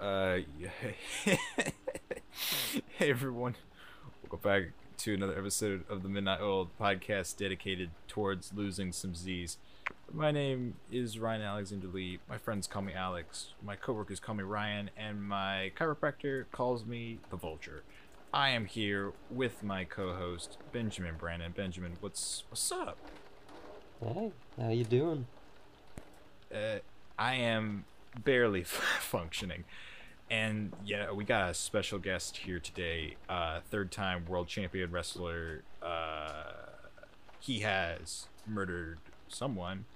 Uh, hey everyone, welcome back to another episode of the Midnight Oil podcast dedicated towards losing some Z's. My name is Ryan Alexander Lee. My friends call me Alex. My coworkers call me Ryan, and my chiropractor calls me the Vulture. I am here with my co-host Benjamin Brannan. Benjamin, what's what's up? Hey, how you doing? Uh, I am barely functioning. And yeah, we got a special guest here today. Uh, third time world champion wrestler. Uh, he has murdered someone.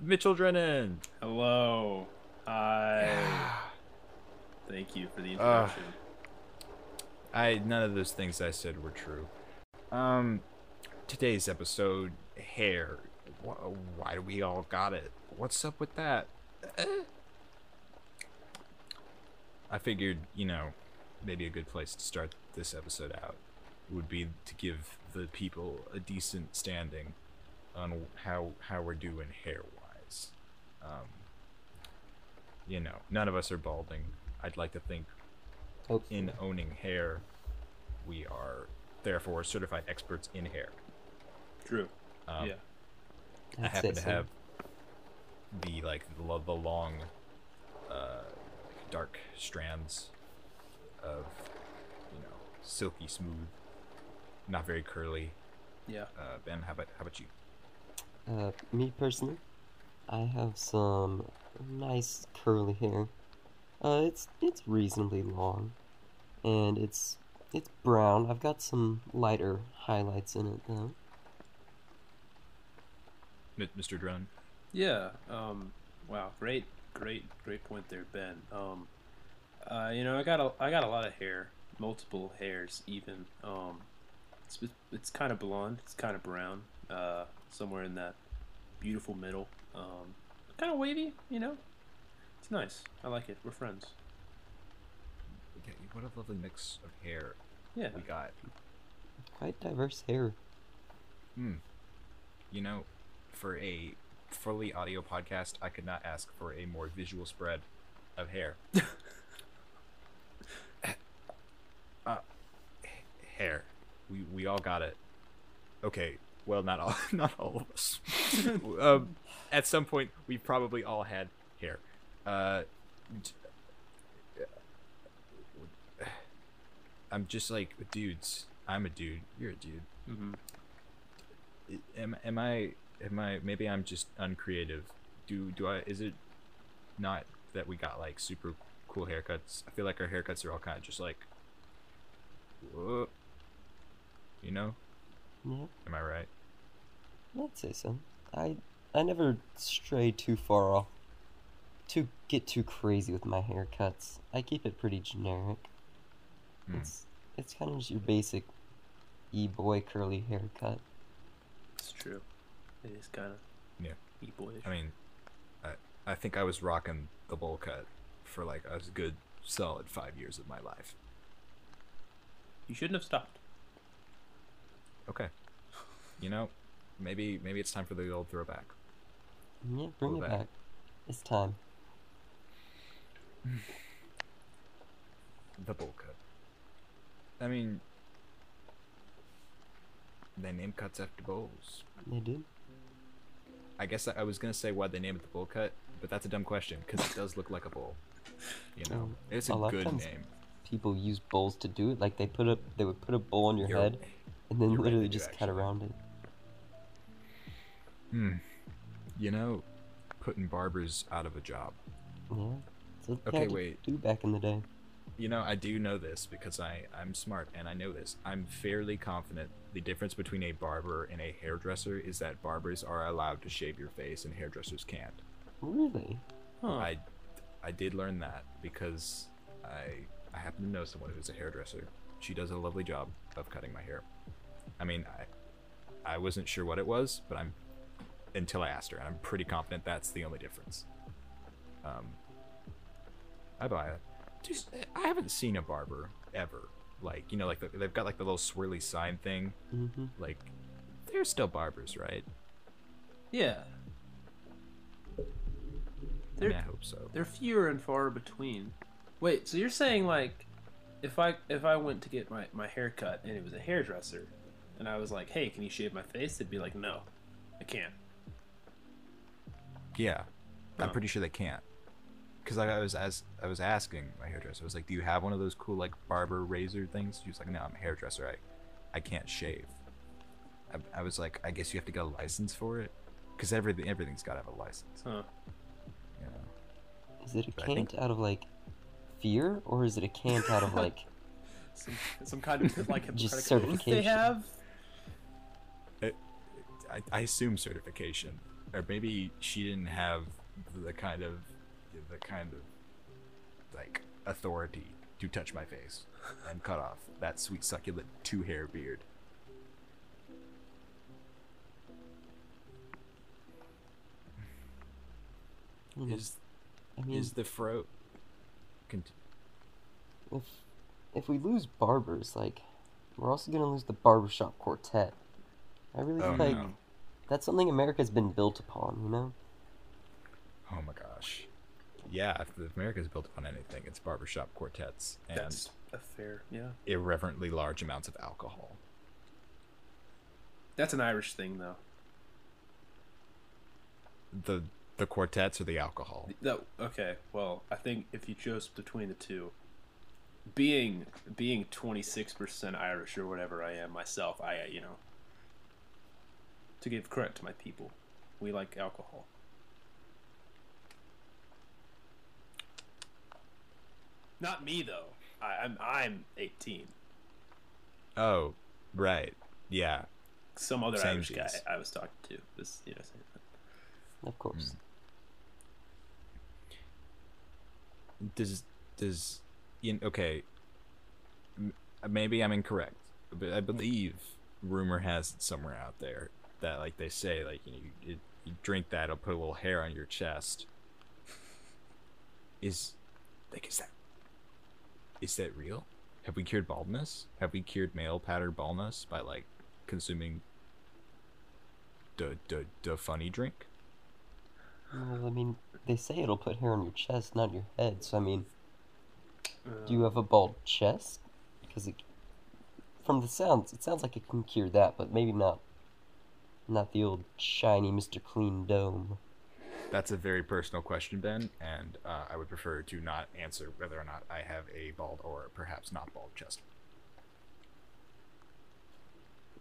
Mitchell Drennan. Hello. Hi. Thank you for the introduction. I none of those things I said were true. Um, today's episode, hair. Wh- Why do we all got it? What's up with that? I figured, you know, maybe a good place to start this episode out would be to give the people a decent standing on how how we're doing hair wise. Um, you know, none of us are balding. I'd like to think Hopefully. in owning hair, we are therefore certified experts in hair. True. Um, yeah. I happen to so. have the like the, the long, uh, dark strands of you know silky smooth, not very curly. Yeah. Uh, ben, how about how about you? Uh, me personally, I have some nice curly hair. Uh, it's it's reasonably long, and it's it's brown. I've got some lighter highlights in it though. M- Mr. Drone. Yeah. Um. Wow. Great. Great. Great point there, Ben. Um. Uh. You know, I got a I got a lot of hair, multiple hairs even. Um. It's it's kind of blonde. It's kind of brown. Uh. Somewhere in that beautiful middle. Um. Kind of wavy. You know. It's nice. I like it. We're friends. Yeah, what a lovely mix of hair Yeah. we got. Quite diverse hair. Hmm. You know, for a fully audio podcast, I could not ask for a more visual spread of hair. uh, hair. We we all got it. Okay. Well, not all, not all of us. um, at some point, we probably all had hair. Uh, d- I'm just like dudes. I'm a dude. You're a dude Mm-hmm. am am I am I maybe I'm just uncreative. Do do I is it not that we got like super cool haircuts? I feel like our haircuts are all kind of just like whoa. You know? Yeah, Am I right? I'd say so. I I never stray too far off. To get too crazy with my haircuts. I keep it pretty generic. Hmm. It's it's kind of just your basic e-boy curly haircut. It's true. It is kind of. Yeah. E-boyish. I mean, I I think I was rocking the bowl cut for like a good solid five years of my life. you shouldn't have stopped. Okay. You know, maybe maybe it's time for the old throwback. Yeah, bring it back. back. It's time. The bowl cut. I mean, they name cuts after bowls. They did. I guess I was gonna say why they name it the bowl cut, but that's a dumb question because it does look like a bowl. You know, Um, it's a a good name. People use bowls to do it. Like they put a they would put a bowl on your You're- head and then right, literally they just cut actually. around it. Hmm. You know, putting barbers out of a job. Yeah. So Okay, wait. do back in the day. You know, I do know this because I I'm smart and I know this. I'm fairly confident the difference between a barber and a hairdresser is that barbers are allowed to shave your face and hairdressers can't. Really? Huh. I, I did learn that because I I happen to know someone who's a hairdresser. She does a lovely job of cutting my hair. I mean, I I wasn't sure what it was, but I'm until I asked her, and I'm pretty confident that's the only difference. Um, I buy it. Just, I haven't seen a barber ever. Like you know, like the, they've got like the little swirly sign thing. Mm-hmm. Like they're still barbers, right? Yeah. I They're, mean, I hope so. they're fewer and far between. Wait, so you're saying like, if I if I went to get my my hair cut and it was a hairdresser, and I was like, hey, can you shave my face? They'd be like, no, I can't. Yeah, I'm Oh. pretty sure they can't. Because I was as I was asking my hairdresser, I was like, "Do you have one of those cool like barber razor things?" She was like, "No, I'm a hairdresser. I, I can't shave." I, I was like, "I guess you have to get a license for it, because everything everything's got to have a license." Huh. You know? Is it a But I think- cant out of like fear, or is it a cant out of like Some some kind of like Just Hippocratic oath they certification. have. I, I assume certification, or maybe she didn't have the kind of the kind of like authority to touch my face and cut off that sweet succulent two hair beard. know, Is I mean, is mm-hmm. the fro? Cont- if if we lose barbers, like we're also gonna lose the barbershop quartet. I really Oh, like no. that's something America's been built upon, you know? oh my gosh. Yeah, if the- America's built upon anything, it's barbershop quartets and That's a fair. Yeah, irreverently large amounts of alcohol. that's an Irish thing though. The the quartets or the alcohol? That okay. Well, I think if you chose between the two, being being twenty six percent Irish or whatever I am myself, I uh, you know, to give credit to my people, we like alcohol. Not me though. I, I'm I'm eighteen. Oh, right. Yeah. Some other Same Irish guy. I was talking to was you know saying that. Of course. Hmm. Does does you know, okay? m- Maybe I'm incorrect, but I believe rumor has it somewhere out there that like they say like you know you, you drink that it'll put a little hair on your chest. Is like is that is that real? Have we cured baldness? Have we cured male pattern baldness by like consuming the the the funny drink? Well, I mean, they say it'll put hair on your chest, not your head. So I mean, Uh, do you have a bald chest? Because it, from the sounds, it sounds like it can cure that, but maybe not. Not the old shiny Mr. Clean dome. That's a very personal question, Ben, and uh, I would prefer to not answer whether or not I have a bald or perhaps not bald chest.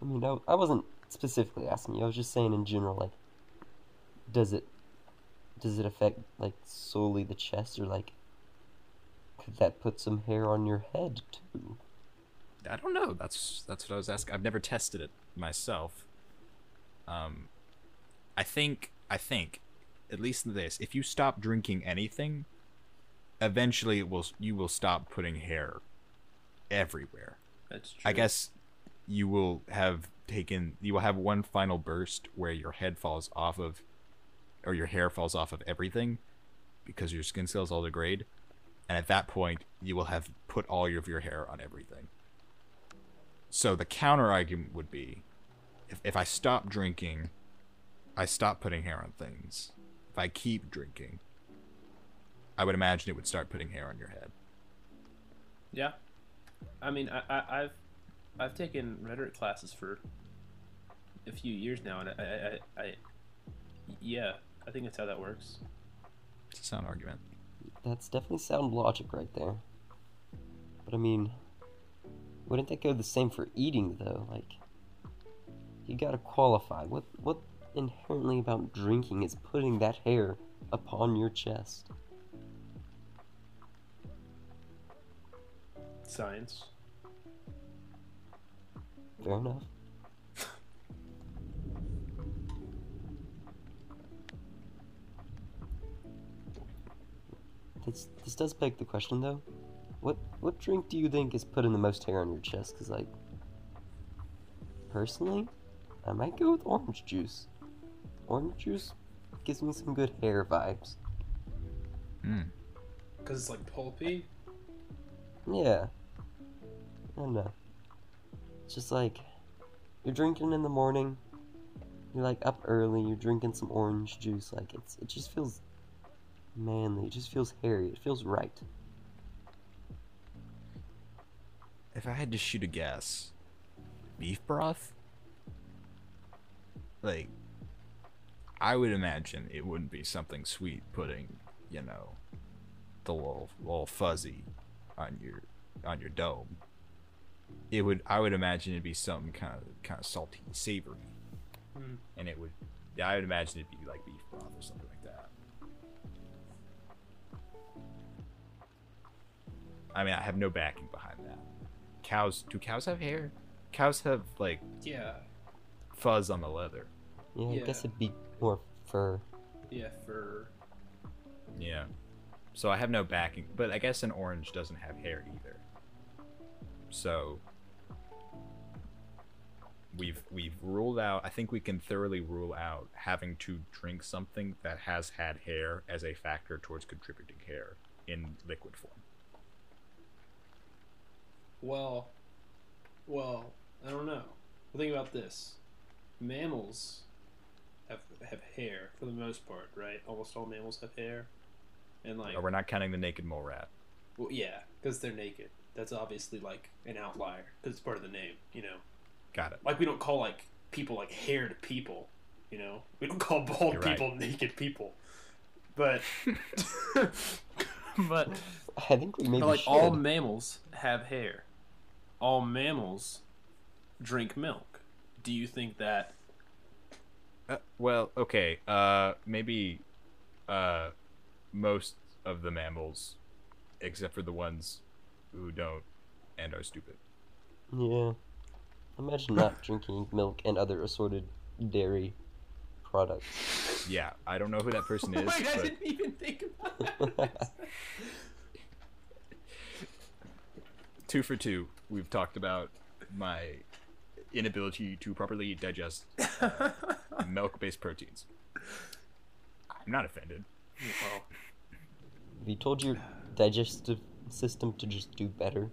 I mean, I, I wasn't specifically asking you. I was just saying in general, like, does it, does it affect like solely the chest, or like, could that put some hair on your head too? I don't know. That's that's what I was asking. I've never tested it myself. Um, I think I think, at least in this, if you stop drinking anything, eventually it will you will stop putting hair everywhere. that's true. I guess you will have taken you will have one final burst where your head falls off of or your hair falls off of everything because your skin cells all degrade and at that point you will have put all of your hair on everything so the counter argument would be if, if i stop drinking i stop putting hair on things i keep drinking i would imagine it would start putting hair on your head Yeah, I mean, I, I, I've I've taken rhetoric classes for a few years now, and I, I, I, I yeah, I think that's how that works. it's a sound argument That's definitely sound logic right there. But I mean, wouldn't that go the same for eating though? Like, you gotta qualify. What what inherently about drinking is putting that hair upon your chest? Science. Fair enough. This this does beg the question though. What what drink do you think is putting the most hair on your chest? Cause like, personally, I might go with orange juice. Orange juice gives me some good hair vibes. Hmm. Because it's like pulpy. Yeah. I don't know. It's just like you're drinking in the morning. You're like up early. You're drinking some orange juice. Like it's it just feels manly. It just feels hairy. It feels right. if I had to shoot a guess, beef broth? Like, I would imagine it wouldn't be something sweet putting, you know, the little little fuzzy on your on your dome. It would I would imagine it'd be something kind of kind of salty, savory, Hmm. and it would. I would imagine it'd be like beef broth or something like that. I mean, I have no backing behind that. Cows do cows have hair? Cows have like Yeah, fuzz on the leather. Yeah, I guess it'd be more fur. yeah, for Yeah. So I have no backing, but I guess an orange doesn't have hair either. So we've we've ruled out. I think we can thoroughly rule out having to drink something that has had hair as a factor towards contributing hair in liquid form. well, well, I don't know. Well, think about this: mammals have have hair for the most part, right? Almost all mammals have hair, and like, Or we're not counting the naked mole rat. well, yeah, because they're naked. That's obviously like an outlier because it's part of the name, you know. Got it. Like we don't call like people like haired people, you know. We don't call bald You're right. people naked people, but but I think we maybe But, like should. all mammals have hair. All mammals drink milk. Do you think that? Uh, well, okay. Uh, maybe uh, most of the mammals, except for the ones who don't and are stupid. Yeah. Imagine not drinking milk and other assorted dairy products. Yeah, I don't know who that person is, Wait, I didn't even think about that. two for two. We've talked about my inability to properly digest milk-based proteins. I'm not offended. well, Have you told your digestive system to just do better?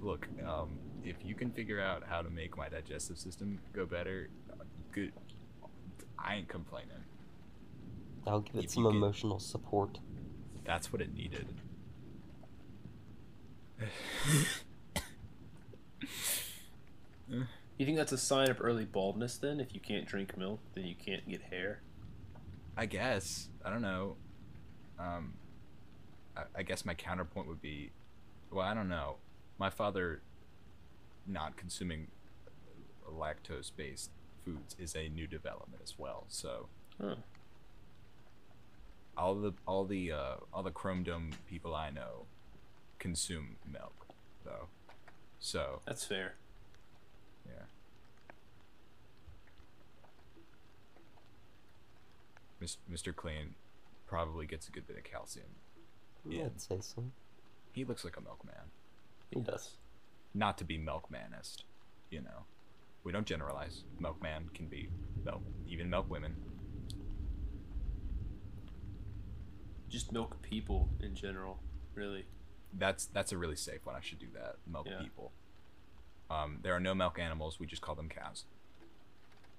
Look, um, if you can figure out how to make my digestive system go better, uh, good. I ain't complaining. I'll give it If some you can- emotional support. That's what it needed. you think that's a sign of early baldness? Then, if you can't drink milk, then you can't get hair. I guess. I don't know. Um, I, I guess my counterpoint would be, well, I don't know. My father, not consuming lactose-based foods, is a new development as well. So Huh. all the all the uh, all the Chrome Dome people I know consume milk, though. So That's fair. yeah. Mis- Mr. Clean probably gets a good bit of calcium. Yeah, Yeah. I'd say so. He looks like a milkman. He does. Not to be milkmanist, you know. We don't generalize. Milkman can be milk, even milk women. Just milk people in general, really. That's that's a really safe one. I should do that. Milk Yeah. people. Um, there are no milk animals. We just call them cows.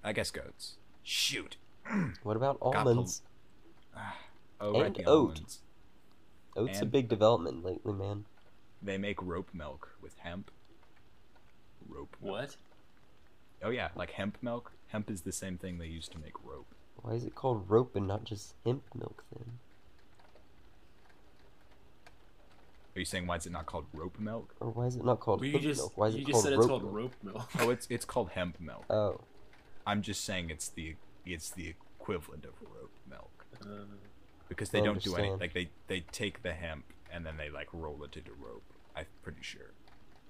I guess goats. Shoot. What about almonds? Oh, And right, the oat. almonds. Oat's a big development lately, man. They make rope milk with hemp. Rope. milk. What? Oh yeah, like hemp milk. Hemp is the same thing they use to make rope. Why is it called rope and not just hemp milk then? Are you saying why is it not called rope milk? Or why is it not called Well, hemp just milk? Why is you it just called said rope it's called milk? rope milk. Oh, it's it's called hemp milk. Oh, I'm just saying it's the it's the equivalent of rope milk Uh, because they I don't do any like they they take the hemp and then they like roll it into rope. I'm pretty sure.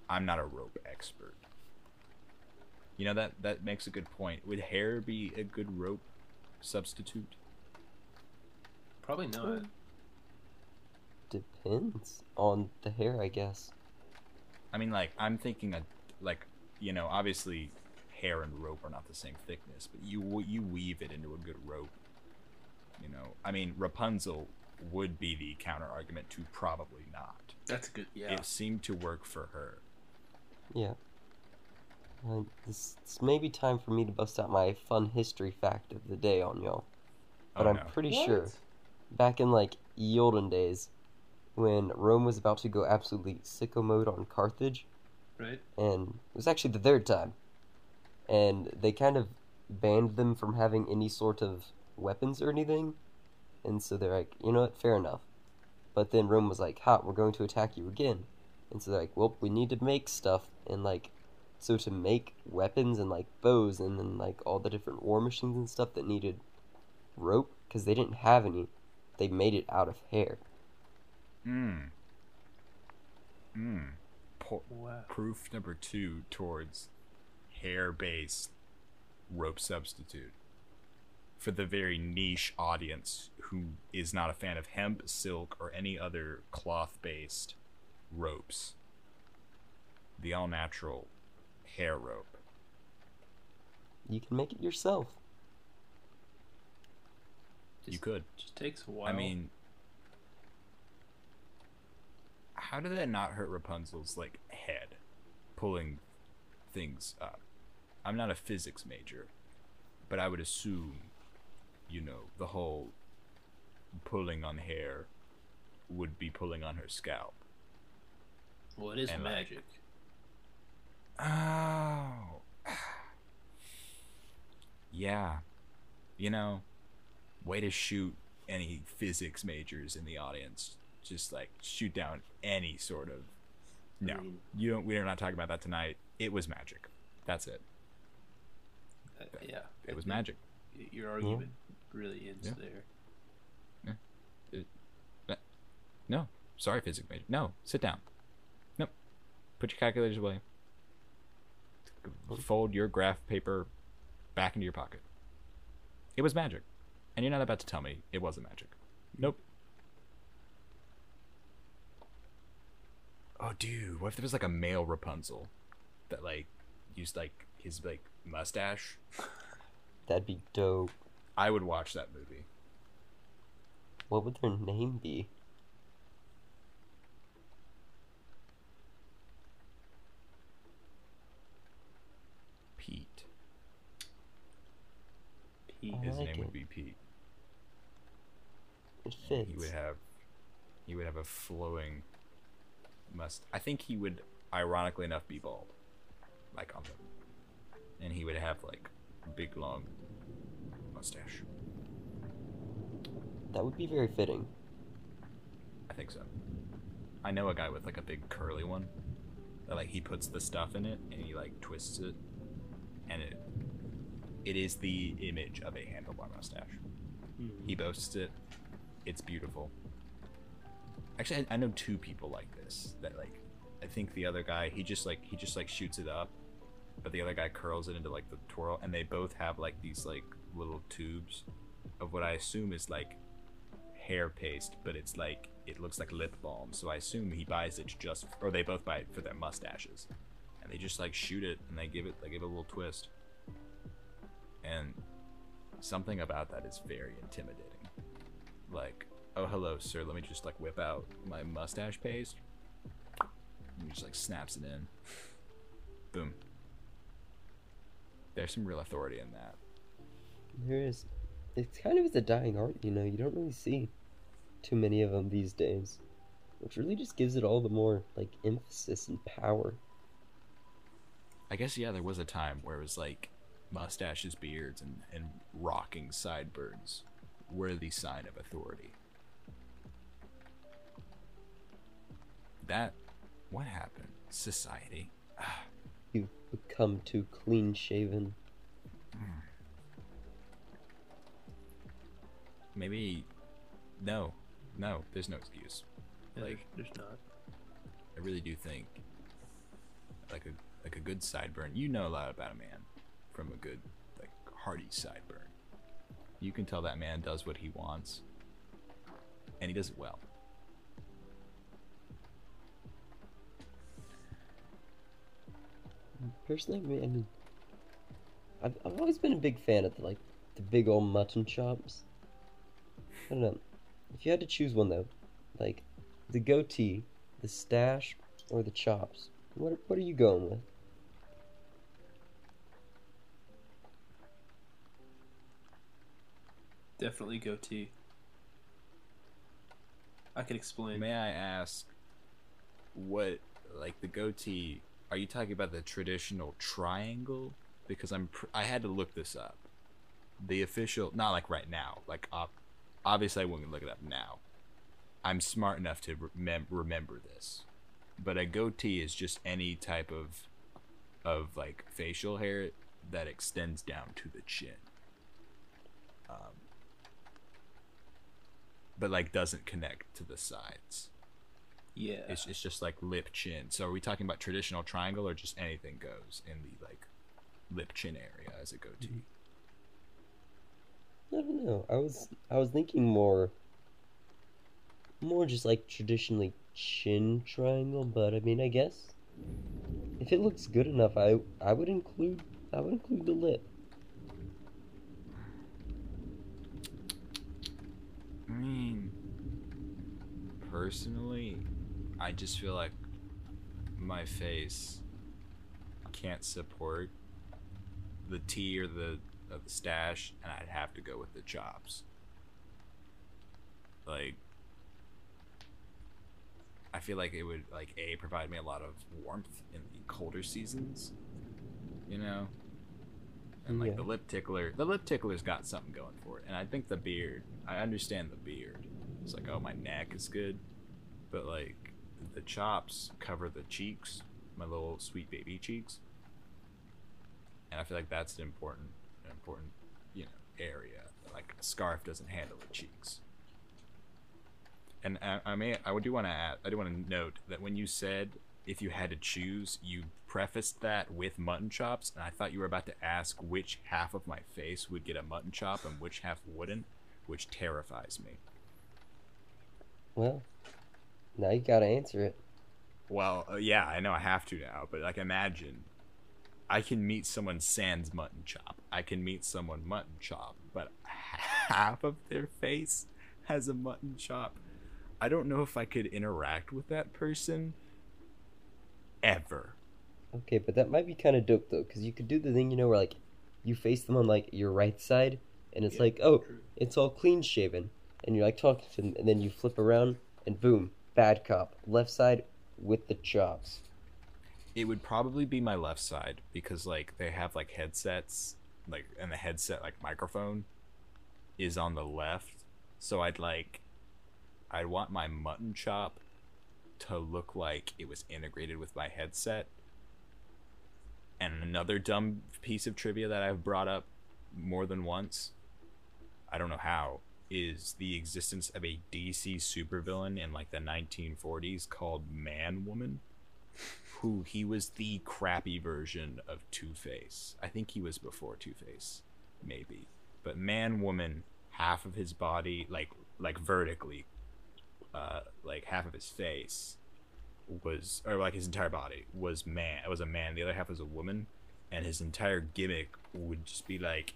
I'm not a rope expert. You know that that makes a good point. Would hair be a good rope substitute? probably not. depends on the hair, I guess. I mean, like I'm thinking of like you know obviously hair and rope are not the same thickness, but you you weave it into a good rope. You know, I mean Rapunzel would be the counter argument to probably not. That's a good. Yeah. It seemed to work for her. Yeah. Uh, this, this may be time for me to bust out my fun history fact of the day on y'all. But oh I'm no. pretty sure back in like ye olden days, when Rome was about to go absolutely sicko mode on Carthage, Right. and it was actually the third time. And they kind of banned them from having any sort of weapons or anything. And so they're like, you know what, fair enough. But then Rome was like, hot, we're going to attack you again. And so they're like, well, we need to make stuff. And like, so to make weapons and like bows and then like all the different war machines and stuff that needed rope, because they didn't have any, they made it out of hair. Mm. Mm. Po- Wow. proof number two towards hair-based rope substitute for the very niche audience who is not a fan of hemp, silk, or any other cloth-based ropes. The all-natural hair rope. You can make it yourself. you Just- could. Just takes a while. I mean, how did that not hurt Rapunzel's like head, pulling things up? I'm not a physics major, but I would assume, you know, the whole pulling on hair would be pulling on her scalp. well, it is and, like, magic. Oh. yeah. You know, way to shoot any physics majors in the audience. Just like shoot down any sort of No. You don't we're not talking about that tonight. It was magic. That's it. Uh, yeah. It was magic. Your argument really ends Yeah. there. No. Sorry, physics major. No. Sit down. Nope. Put your calculators away. Fold your graph paper back into your pocket. It was magic. And you're not about to tell me it wasn't magic. Nope. Oh, dude, what if there was like a male Rapunzel that like used like his like mustache? That'd be dope. I would watch that movie. What would their name be? Pete. Pete. I His like name it. would be Pete. It and fits. He would have he would have a flowing must I think he would ironically enough be bald. Like on the and he would have like a big long mustache. That would be very fitting. I think so. I know a guy with like a big curly one. That like he puts the stuff in it and he like twists it and it it is the image of a handlebar mustache. Mhm. He boasts it. It's beautiful. Actually, I, I know two people like this. That like, I think the other guy he just like he just like shoots it up, but the other guy curls it into like the twirl, and they both have like these like little tubes of what I assume is like hair paste, but it's like it looks like lip balm. So I assume he buys it just, or they both buy it for their mustaches, and they just like shoot it and they give it they give it a little twist, and something about that is very intimidating. Like, oh hello, sir. Let me just like whip out my mustache paste. And he just like snaps it in. Boom. There's some real authority in that. There is. It's kind of is a dying art, you know. You don't really see too many of them these days, which really just gives it all the more like emphasis and power. I guess yeah, there was a time where it was like mustaches, beards, and, and rocking sideburns were the sign of authority. That what happened? Society. You become too clean shaven. Maybe no. No, there's no excuse. Yeah, Like- there's, there's not. I really do think like a like a good sideburn. You know a lot about a man from a good like hearty sideburn. You can tell that man does what he wants, and he does it well. Personally, I mean, I mean, I've I've always been a big fan of the, like the big old mutton chops. I don't know. If you had to choose one though, like the goatee, the stash, or the chops, what what are you going with? Definitely goatee. I can explain. May I ask what like the goatee are you talking about the traditional triangle? Because I'm pr- I had to look this up. The official, not like right now. Like ob- obviously I wouldn't look it up now. I'm smart enough to remem- remember this. But a goatee is just any type of of like facial hair that extends down to the chin. Um, but like doesn't connect to the sides. Yeah. It's, it's just like lip chin. So are we talking about traditional triangle or just anything goes in the like lip chin area as a goatee? Mm-hmm. I don't know. I was I was thinking more more just like traditionally chin triangle, but I mean I guess if it looks good enough I I would include I would include the lip. I mean, personally, I just feel like my face can't support the T or the, or the stash, and I'd have to go with the chops. Like, I feel like it would like a provide me a lot of warmth in the colder seasons, you know. And like Yeah. the lip tickler, the lip tickler's got something going for it, and I think the beard. I understand the beard. It's like, oh, my neck is good, but like the chops cover the cheeks, my little sweet baby cheeks, and I feel like that's an important, an important, you know, area. Like a scarf doesn't handle the cheeks. And I, I may, I do want to add, I do want to note that when you said if you had to choose, you prefaced that with mutton chops, and I thought you were about to ask which half of my face would get a mutton chop and which half wouldn't, which terrifies me. Well, now you gotta answer it. Well, uh, yeah, I know I have to now, but like imagine I can meet someone sans mutton chop. I can meet someone mutton chop, but half of their face has a mutton chop. I don't know if I could interact with that person ever. Okay, but that might be kind of dope though, because you could do the thing you know where like you face them on like your right side, and it's Yeah, like oh, true. it's all clean shaven, and you're like talking to them, and then you flip around, and boom, bad cop, left side with the chops. It would probably be my left side because like they have like headsets, like and the headset like microphone is on the left. So I'd like I'd want my mutton chop to look like it was integrated with my headset. And another dumb piece of trivia that I've brought up more than once, I don't know how, is the existence of a DC supervillain in like the 1940s called Man Woman who he was the crappy version of Two Face. I think he was before Two Face, maybe. But man, woman, half of his body, like like vertically, uh, like half of his face was, or like his entire body was man. It was a man. The other half was a woman, and his entire gimmick would just be like.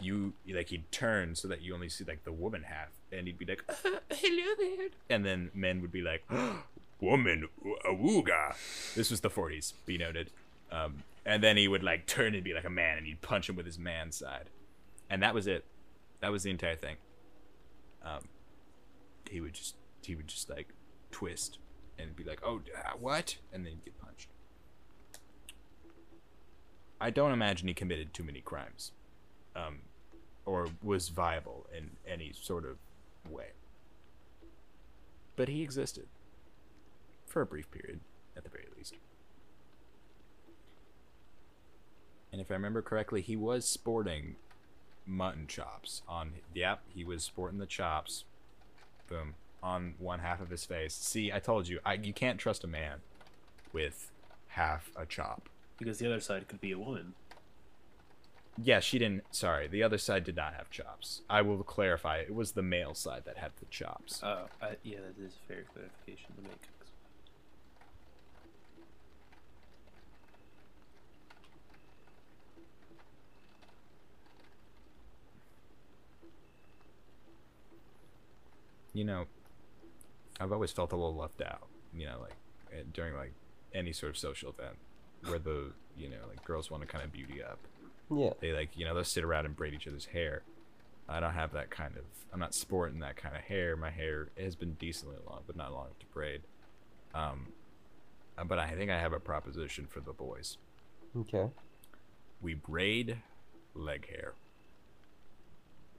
You like he'd turn so that you only see like the woman half, and he'd be like, "Hello there," and then men would be like, woman awooga this was the 40s be noted. Um, and then he would like turn and be like a man and he'd punch him with his man side. And that was it. That was the entire thing. Um, he would just he would just like twist and be like oh uh, what? And then he'd get punched. I don't imagine he committed too many crimes um, or was viable in any sort of way but he existed for a brief period, at the very least. And if I remember correctly, he was sporting mutton chops on. Yep, he was sporting the chops. Boom on one half of his face. See, I told you, I you can't trust a man with half a chop. Because the other side could be a woman. Yeah, she didn't. Sorry, the other side did not have chops. I will clarify. It was the male side that had the chops. Oh, I, yeah, that is a fair clarification to make. you know, I've always felt a little left out. You know, like eh, during like any sort of social event where the you know like girls want to kind of beauty up. Yeah, They like you know they'll sit around and braid each other's hair. I don't have that kind of. I'm not sporting that kind of hair. My hair has been decently long, but not long enough to braid. Um, uh, but I think I have a proposition for the boys. Okay. We braid leg hair.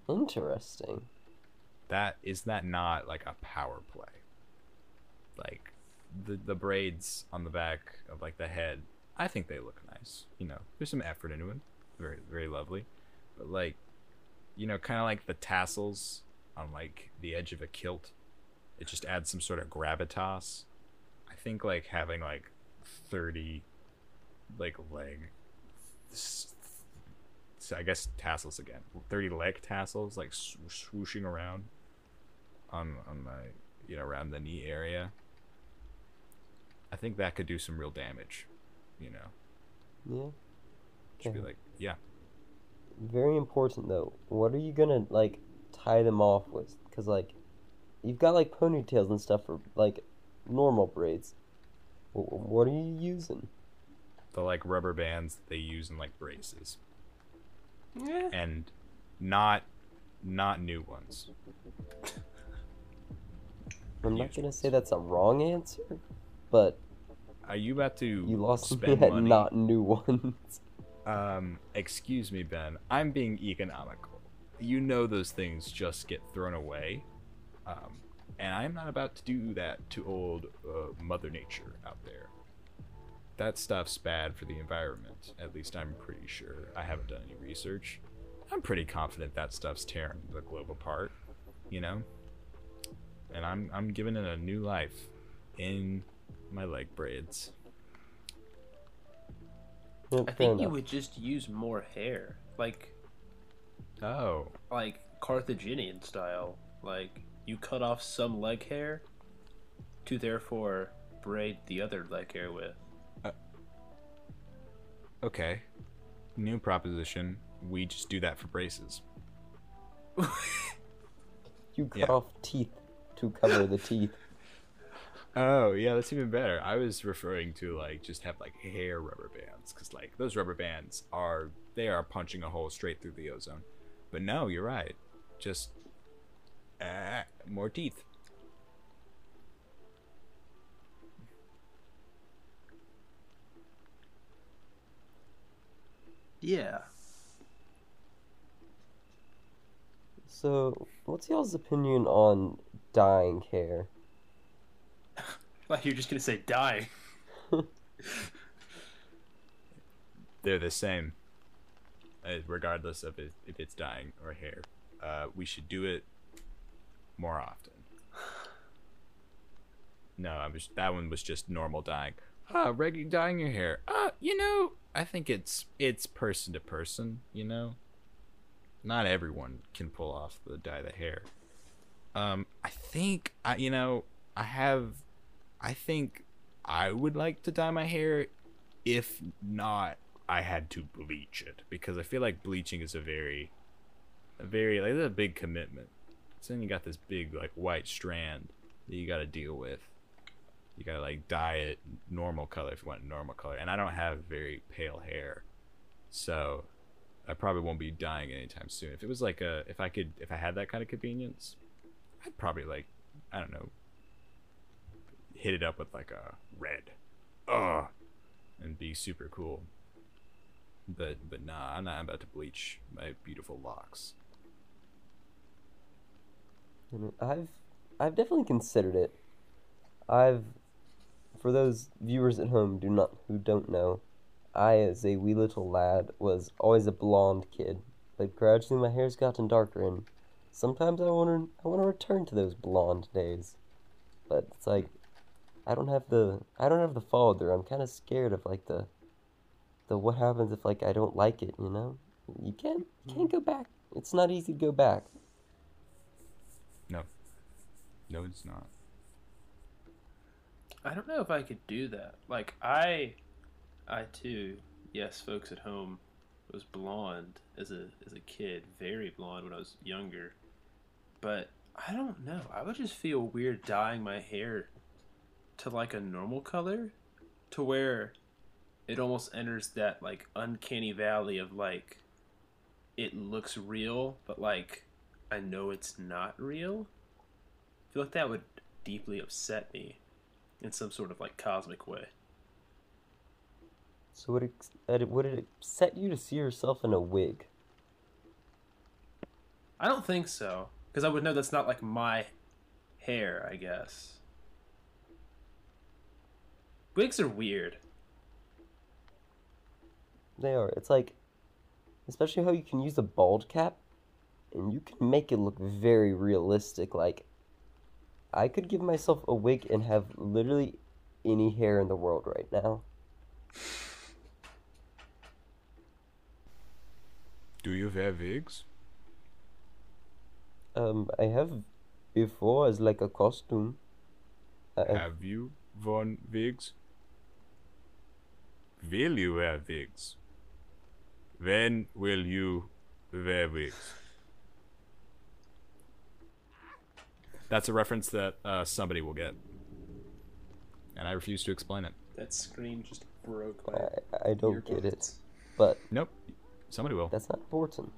Interesting. That is that not like a power play? Like the the braids on the back of like the head, I think they look nice. You know, there's some effort into it. Very very lovely. But like you know, kind of like the tassels on like the edge of a kilt. It just adds some sort of gravitas. I think like having like 30 like leg so I guess tassels again. 30 leg tassels like swooshing around on on my you know around the knee area. I think that could do some real damage, you know. Yeah. Just be like, yeah, Very important though. What are you gonna like tie them off with? Cause like, you've got like ponytails and stuff for like normal braids. Wh- What are you using? the like rubber bands that they use in like braces Yeah. and not not new ones. I'm not gonna ones. say that's a wrong answer, but Are you about to you lost me spend at money? not new ones. Um, excuse me, Ben. I'm being economical. You know those things just get thrown away. Um, and I'm not about to do that to old uh, Mother Nature out there. That stuff's bad for the environment. At least I'm pretty sure. I haven't done any research. I'm pretty confident that stuff's tearing the globe apart. You know. And I'm I'm giving it a new life in my leg braids. Yeah, I think you would just use more hair, like Oh, like Carthaginian style. Like you cut off some leg hair to therefore braid the other leg hair with. Uh, okay. New proposition. We just do that for braces. You cut Yeah. off teeth to cover the teeth. Oh, yeah, that's even better. I was referring to like just have like hair rubber bands cuz like those rubber bands are they are punching a hole straight through the ozone. But no, you're right. Just uh, more teeth. Yeah. So, what's y'all's opinion on dyeing hair? You're just gonna say die. They're the same. Uh, regardless of if it's dying or hair. Uh, we should do it more often. No, I was that one was just normal dyeing. Ah, regular dyeing your hair. Uh, you know, I think it's it's person to person. You know, not everyone can pull off the dye the hair. Um, I think I, you know, I have, I think I would like to dye my hair, if not, I had to bleach it because I feel like bleaching is a very, a very like a big commitment. So then you got this big like white strand that you got to deal with. You gotta like dye it normal color if you want normal color, and I don't have very pale hair, so I probably won't be dying anytime soon. If it was like a, if I could, if I had that kind of convenience, I'd probably like, I don't know, hit it up with like a red, uh, and be super cool. But but nah, I'm not about to bleach my beautiful locks. I've I've definitely considered it. I've for those viewers at home do not who don't know, I as a wee little lad was always a blonde kid, but gradually my hair's gotten darker and sometimes I want to I want to return to those blonde days. But it's like I don't have the I don't have the follow through. I'm kind of scared of like the the what happens if like I don't like it, you know? You can't you can't go back. It's not easy to go back. No, no, it's not. I don't know if I could do that. Like I, I too, yes, folks at home, was blonde as a as a kid, very blonde when I was younger. But I don't know. I would just feel weird dyeing my hair to like a normal color, to where it almost enters that like uncanny valley of like it looks real, but like I know it's not real. I feel like that would deeply upset me in some sort of like cosmic way. So would it, uh, would it upset you to see yourself in a wig? I don't think so, because I would know that's not like my hair. I guess wigs are weird. They are. It's like, especially how you can use a bald cap, and you can make it look very realistic. Like, I could give myself a wig and have literally any hair in the world right now. Do you wear wigs? Um, I have before as like a costume. I, Have you worn wigs? Will you wear wigs? When will you wear wigs? That's a reference that uh, somebody will get. And I refuse to explain it. That screen just broke my. I, I don't get it, but Nope. Somebody will. that's not important.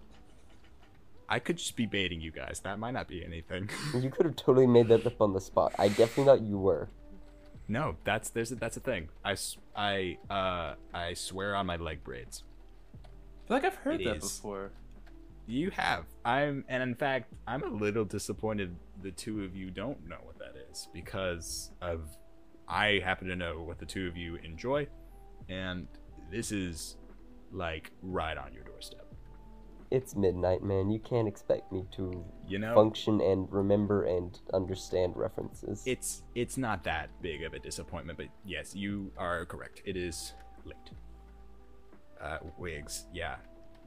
I could just be baiting you guys. That might not be anything. You could have totally made that up on the spot. I definitely thought you were. No, that's there's a, that's a thing. I, I, uh, I swear on my leg braids. I feel like I've heard It that is. before. You have. I'm, and in fact, I'm a little disappointed the two of you don't know what that is because of I happen to know what the two of you enjoy, and this is like right on your. It's midnight, man. You can't expect me to You know, function and remember and understand references. it's it's not that big of a disappointment, but yes, you are correct. It is late. Uh, wigs, yeah,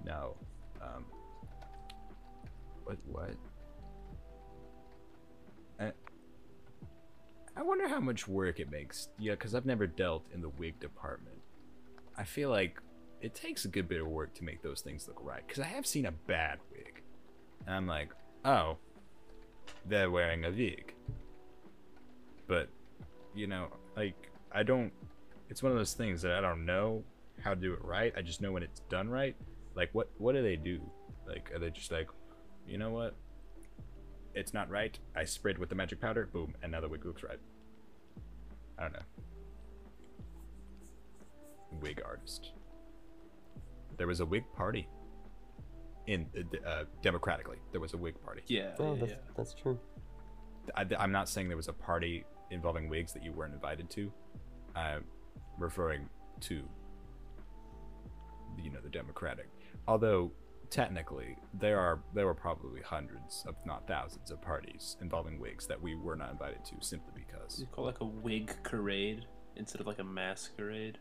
no. Um, what? What? I, I wonder how much work it makes. Yeah, because I've never dealt in the wig department. I feel like it takes a good bit of work to make those things look right. Because I have seen a bad wig, and I'm like, oh, they're wearing a wig. But you know like i don't it's one of those things that i don't know how to do it right. I just know when it's done right. Like what what do they do? Like are they just like you know what? It's not right. I sprayed with the magic powder. Boom. And now the wig looks right. I don't know. Wig artist there was a Whig party in uh, uh, democratically there was a Whig party Yeah, oh, yeah, that's, yeah. that's true. I, I'm not saying there was a party involving wigs that you weren't invited to. I'm referring to, you know, the Democratic. Although technically there are there were probably hundreds, if not thousands, of parties involving wigs that we were not invited to simply Is because it called like a Whig parade instead of like a masquerade?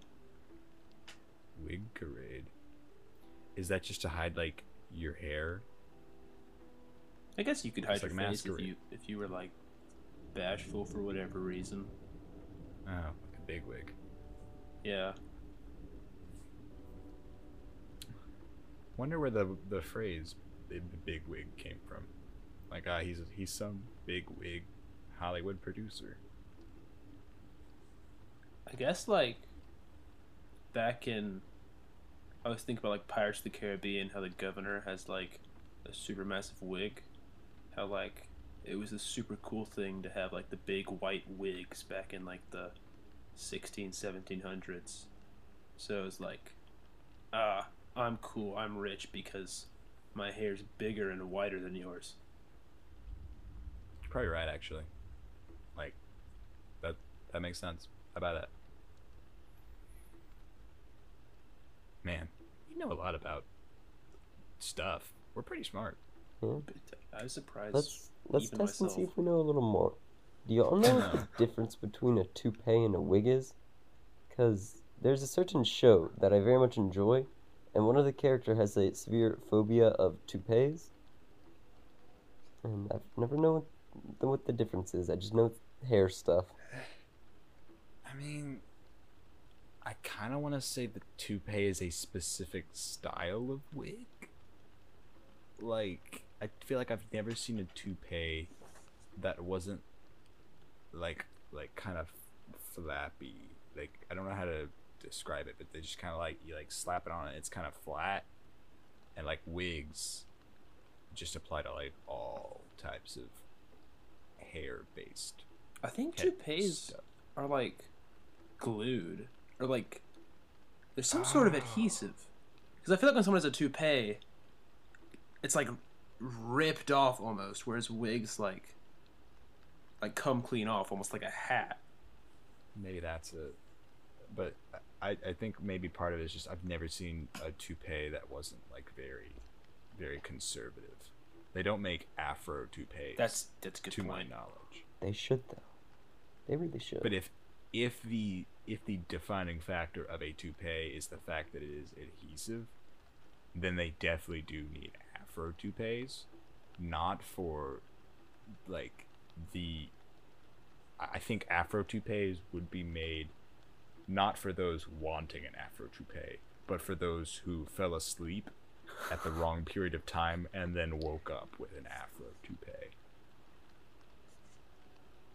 Whig parade. Is that just to hide like your hair? I guess you could hide It's your like face if you if you were like bashful for whatever reason. Oh, like a big wig. Yeah. Wonder where the the phrase "the big wig" came from. Like, ah, he's he's some big wig Hollywood producer. I guess like back in I was thinking about like Pirates of the Caribbean, how the governor has like a super massive wig. How like it was a super cool thing to have like the big white wigs back in like the 16 1700s. So it's like ah, I'm cool, I'm rich because my hair's bigger and whiter than yours. You're probably right, actually. Like, that that makes sense. How about that? Man, know a lot about stuff. We're pretty smart. Hmm. But I was surprised. Let's let's even test and see if we know a little more. Do y'all know what the difference between a toupee and a wig is? Because there's a certain show that I very much enjoy, and one of the character has a severe phobia of toupees. And I've never known what the, what the difference is. I just know it's hair stuff. I mean, I kind of want to say the toupee is a specific style of wig. Like, I feel like I've never seen a toupee that wasn't like like kind of flappy. Like I don't know how to describe it, but they just kind of like you like slap it on and it's kind of flat, and like wigs just apply to like all types of hair based. I think toupees are like glued or like There's some sort of ah. adhesive. Because I feel like when someone has a toupee, it's like ripped off almost, whereas wigs like like come clean off, almost like a hat. Maybe that's it. But I, I think maybe part of it is just I've never seen a toupee that wasn't like very, very conservative. They don't make afro toupees. That's that's good to my knowledge. They should though. They really should. But if if the if the defining factor of a toupee is the fact that it is adhesive, then they definitely do need afro toupees, not for like the. I think afro toupees would be made not for those wanting an afro toupee, but for those who fell asleep at the wrong period of time and then woke up with an afro toupee.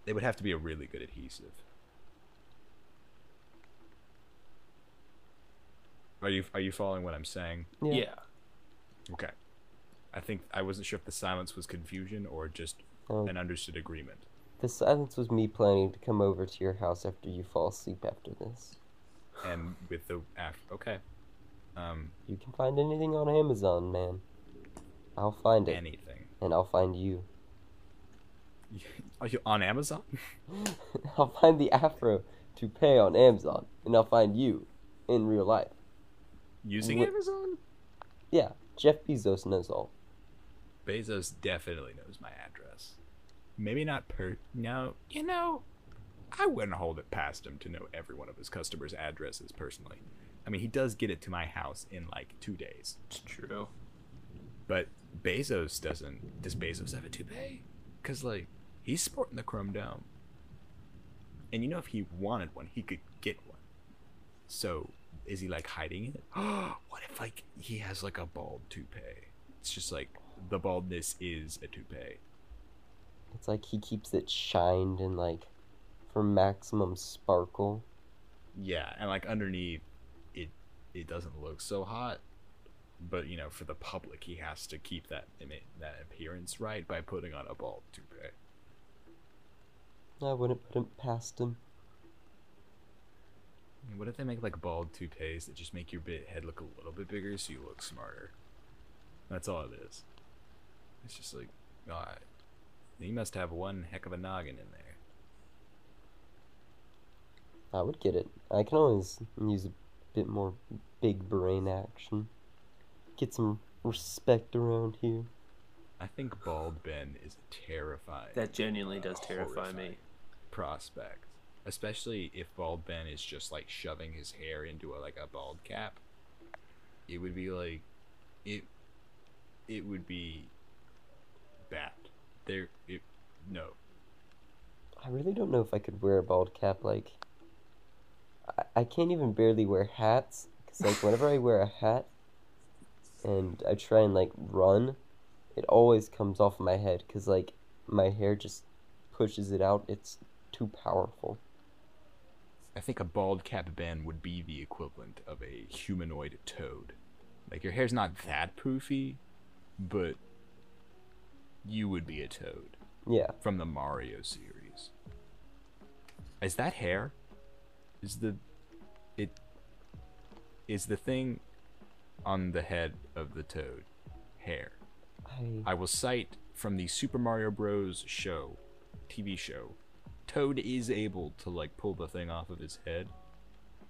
They would have to be a really good adhesive. Are you are you following what I'm saying? Yeah. Okay. I think I wasn't sure if the silence was confusion or just Oh. an understood agreement. The silence was me planning to come over to your house after you fall asleep after this. And with the af- okay, um, You can find anything on Amazon, man. I'll find it, anything. and I'll find you. Are you on Amazon? I'll find the afro toupee on Amazon, and I'll find you in real life. Using Wh- Amazon? Yeah, Jeff Bezos knows all. Bezos definitely knows my address. Maybe not per. No, you know, I wouldn't hold it past him to know every one of his customers' addresses personally. I mean, he does get it to my house in like two days. It's true. But Bezos doesn't. Does Bezos have a toupee? Because, like, he's sporting the chrome dome. And you know, if he wanted one, he could get one. So, is he, like, hiding it? what if, like, he has, like, a bald toupee? It's just like, the baldness is a toupee. It's like he keeps it shined and like for maximum sparkle. Yeah, and, like, underneath, it it doesn't look so hot. But, you know, for the public, he has to keep that ima- that appearance right by putting on a bald toupee. I wouldn't put it past him. I mean, What if they make like bald toupees that just make your bit head look a little bit bigger so you look smarter? That's all it is. It's just like, God, you must have one heck of a noggin in there. I would get it. I can always use a bit more big brain action. Get some respect around here. I think bald Ben is a terrifying. That genuinely does terrify me. Prospect, especially if bald Ben is just like shoving his hair into a, like a bald cap. It would be like, it, it would be bad. There, it, no, I really don't know if I could wear a bald cap. Like, I, I can't even barely wear hats. Because, like, whenever I wear a hat and I try and, like, run, it always comes off my head. Because, like, my hair just pushes it out. It's too powerful. I think a bald cap Ben would be the equivalent of a humanoid toad. Like your hair's not that poofy, but you would be a toad Yeah. from the Mario series. Is that hair? Is the it is the thing on the head of the toad hair? I. I will cite from the Super Mario Bros. show, TV show, Toad is able to like pull the thing off of his head,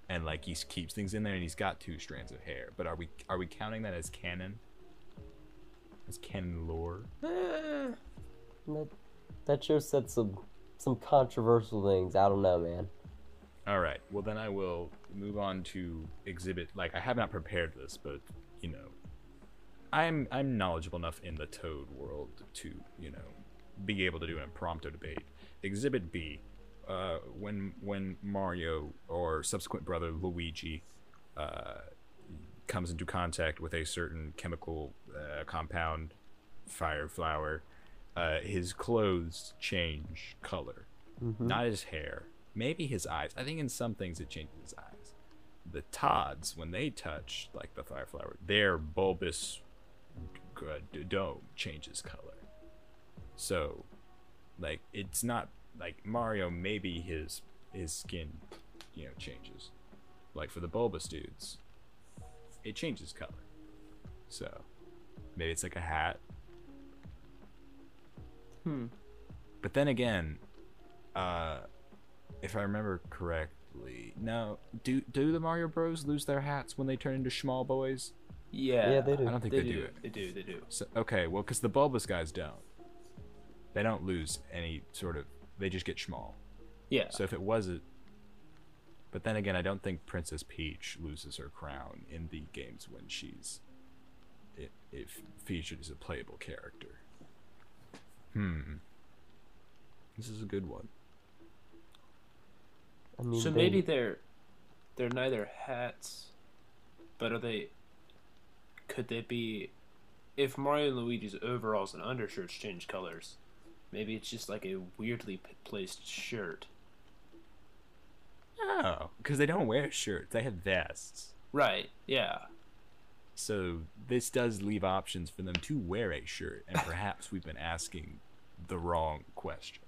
and like he keeps things in there, and he's got two strands of hair. But are we are we counting that as canon? As canon lore? Eh, That, that show said some some controversial things. I don't know, man. All right. Well, then I will move on to exhibit. Like I have not prepared this, but you know, I'm I'm knowledgeable enough in the Toad world to you know be able to do an impromptu debate. Exhibit B, uh, when when Mario or subsequent brother Luigi uh, comes into contact with a certain chemical uh, compound, fire flower, uh, his clothes change color hmm not his hair, maybe his eyes. I think in some things it changes his eyes. The Toads, when they touch like the fire flower, their bulbous d- dome changes color. So, like it's not like Mario. Maybe his his skin, you know, changes. Like for the bulbous dudes, it changes color. So maybe it's like a hat. Hmm. But then again, uh, if I remember correctly, no, do do the Mario Bros lose their hats when they turn into small boys? Yeah. Yeah, they do. I don't think They, they, do. do it. They do. They do. So, okay, well, because the bulbous guys don't. They don't lose any sort of. They just get small. Yeah. So if it was a. But then again, I don't think Princess Peach loses her crown in the games when she's. It, it featured as a playable character. Hmm. This is a good one. I mean, so they- maybe they're they're neither hats, but are they? Could they be? If Mario and Luigi's overalls and undershirts change colors, maybe it's just like a weirdly p- placed shirt. Oh, because they don't wear shirts; they have vests. Right. Yeah. So this does leave options for them to wear a shirt, and perhaps we've been asking the wrong questions.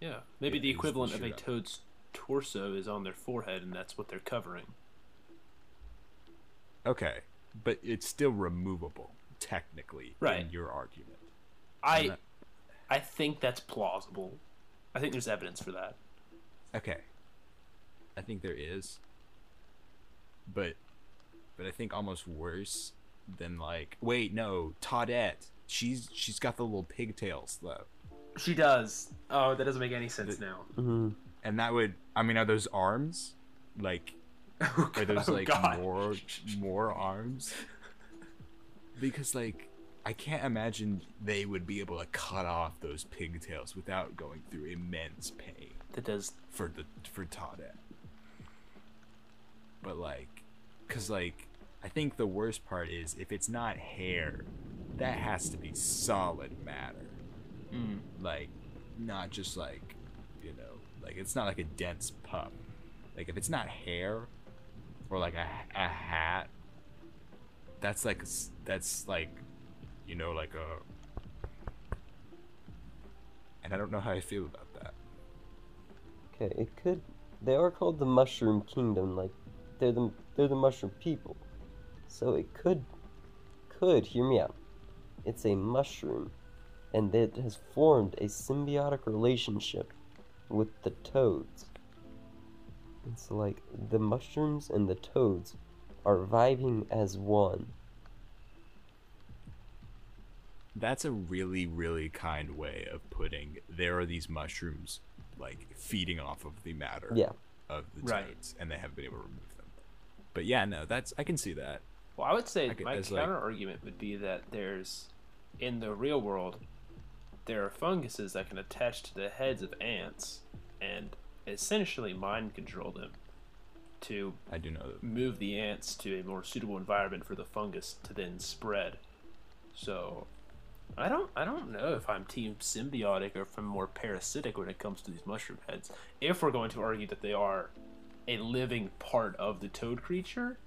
Yeah. Maybe Yeah, the equivalent of a up. toad's torso is on their forehead, and that's what they're covering. Okay, but it's still removable technically Right. in your argument. I, not- I think that's plausible. I think there's evidence for that. Okay. I think there is. But but I think almost worse than like wait, no, Toadette. She's she's got the little pigtails though. She does. Oh, that doesn't make any sense The- now. Mhm. And that would I mean are those arms? Like Oh, are those oh, like God. more more arms? Because like I can't imagine they would be able to cut off those pigtails without going through immense pain. That does. for the for Toadette. But like, cause like, I think the worst part is if it's not hair, that has to be solid matter. Mm. Like, not just like, you know, like it's not like a dense puff. Like if it's not hair, or like a a hat, that's like that's like, you know, like a. And I don't know how I feel about that. Okay, it could. They are called the Mushroom Kingdom. Like, they're the they're the mushroom people. So it could could hear me out. It's a mushroom, and it has formed a symbiotic relationship with the toads. It's like, the mushrooms and the toads are vibing as one. That's a really, really kind way of putting there are these mushrooms like feeding off of the matter Yeah. of the Right. toads, and they haven't been able to remove them. But yeah, no, that's I can see that. Well, I would say I could- my as, like- counter argument would be that there's, in the real world, there are funguses that can attach to the heads of ants and essentially mind control them to I do know that. move the ants to a more suitable environment for the fungus to then spread. So, I don't, I don't know if I'm team symbiotic or if I'm more parasitic when it comes to these mushroom heads. If we're going to argue that they are a living part of the toad creature,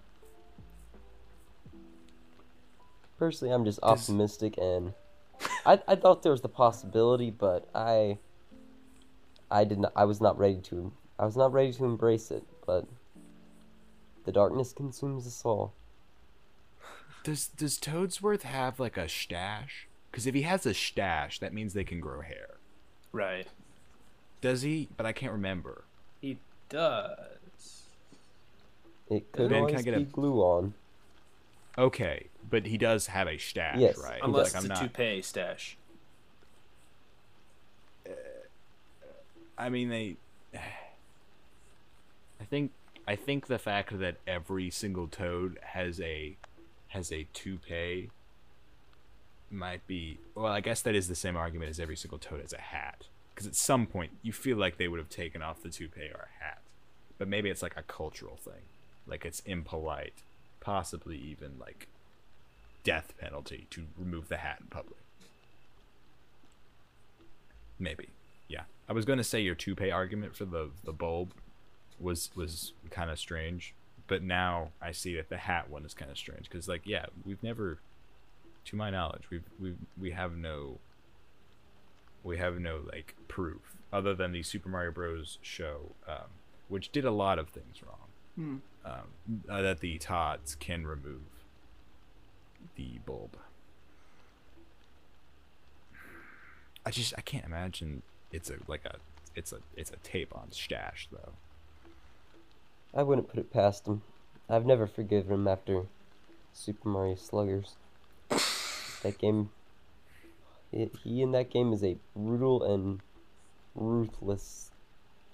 Personally, I'm just Does- optimistic, and I I thought there was the possibility, but I I did not. I was not ready to. I was not ready to embrace it, but the darkness consumes us all. Does does Toadsworth have like a stash? Because if he has a stash, that means they can grow hair. right? Does he? But I can't remember. He does. It could Ben, can I always get a- be glue on. Okay, but he does have a stash, Yes, right? he Unless does. it's like, a I'm not. toupee stash. Uh, I mean, they. I think I think the fact that every single toad has a has a toupee might be well. I guess that is the same argument as every single toad has a hat. Because at some point you feel like they would have taken off the toupee or a hat, but maybe it's like a cultural thing, like it's impolite, possibly even like death penalty to remove the hat in public. Maybe. Yeah. I was going to say your toupee argument for the the bulb was was kind of strange, but now I see that the hat one is kind of strange cuz like yeah, we've never to my knowledge, we've we we have no we have no like proof other than the Super Mario Bros show um which did a lot of things wrong. Hmm. um, uh, that the Toads can remove the bulb. I just I can't imagine it's a like a it's a it's a tape on stash though. I wouldn't put it past him. I've never forgiven him after Super Mario Sluggers. That game. He, he in that game is a brutal and ruthless,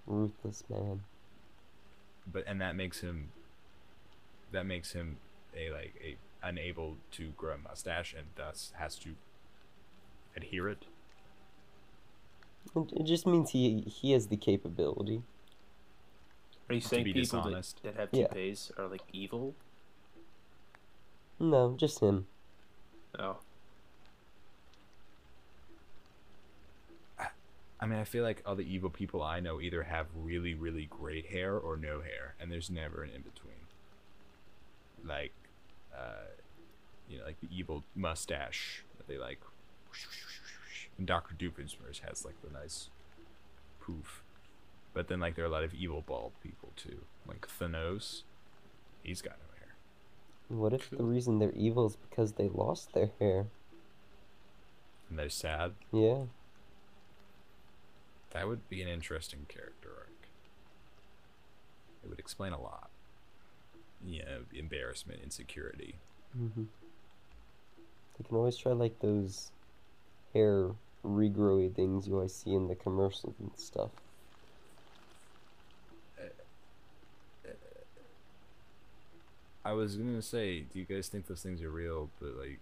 ruthless man. But and that makes him that makes him a like a unable to grow a mustache and thus has to adhere it. It, it just means he he has the capability. Are you saying be people that, dishonest. that have Yeah. toupees are like evil? No, just him. Oh, I mean, I feel like all the evil people I know either have really, really great hair or no hair, and there's never an in between. Like, uh, you know, like the evil mustache that they like. And Doctor Doofenshmirtz has like the nice poof, but then like there are a lot of evil bald people too, like Thanos. He's got no hair. What if the reason they're evil is because they lost their hair? and they're sad. Yeah. That would be an interesting character arc. It would explain a lot. You know, embarrassment, insecurity. hmm They can always try like those hair regrowy things you always see in the commercials and stuff. I was gonna say, do you guys think those things are real? But like,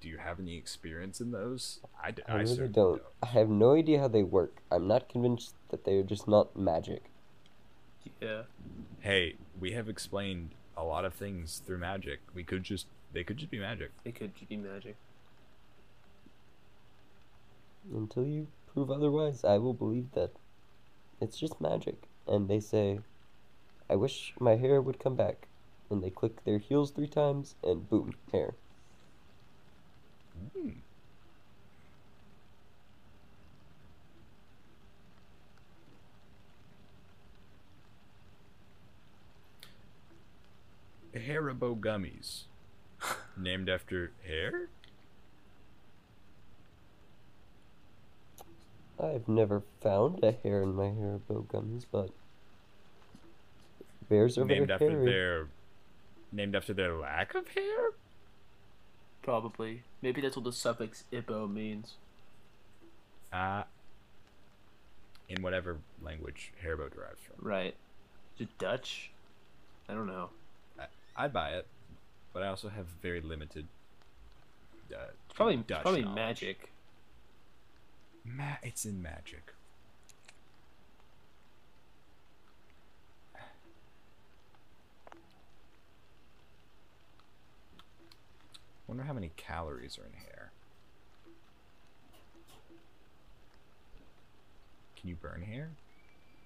do you have any experience in those? I, d- I I really certainly don't. I have no idea how they work. I'm not convinced that they are just not magic. yeah. Hey, we have explained a lot of things through magic. We could just, they could just be magic. It could just be magic. Until you prove otherwise, I will believe that it's just magic. And they say, I wish my hair would come back. And they click their heels three times, and boom, hair. Hmm. Haribo gummies, named after hair. I've never found a hair in my Haribo gummies, but bears are named after hairy. their, named after their lack of hair. Probably. Maybe that's what the suffix "ibo" means. Uh, in whatever language Haribo derives from. Right. Is it Dutch? I don't know. I'd buy it, but I also have very limited. Uh, probably Dutch probably knowledge. magic. Ma- it's in magic. Wonder how many calories are in hair. Can you burn hair?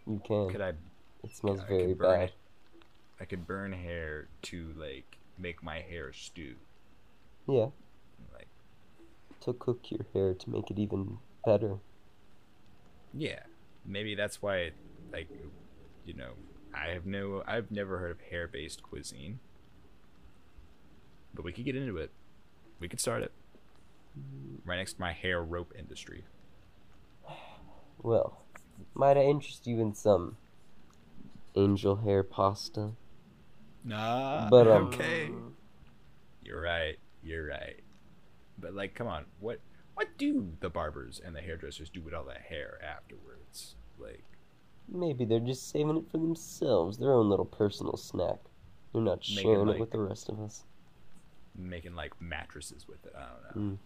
You can. Could I? It smells I very burn bad. it. I could burn hair to like make my hair stew. Yeah, Like to cook your hair to make it even better. Yeah, maybe that's why, it, like, you know, I have no, I've never heard of hair-based cuisine, but we could get into it. We could start it right next to my hair rope industry. Well, might I interest you in some angel hair pasta? Nah, But, um, okay, you're right, you're right. But like, come on, what, what do the barbers and the hairdressers do with all that hair afterwards? Like, Maybe they're just saving it for themselves, their own little personal snack. They're not Making, sharing like- it with the rest of us. Making like mattresses with it. I don't know. Mm.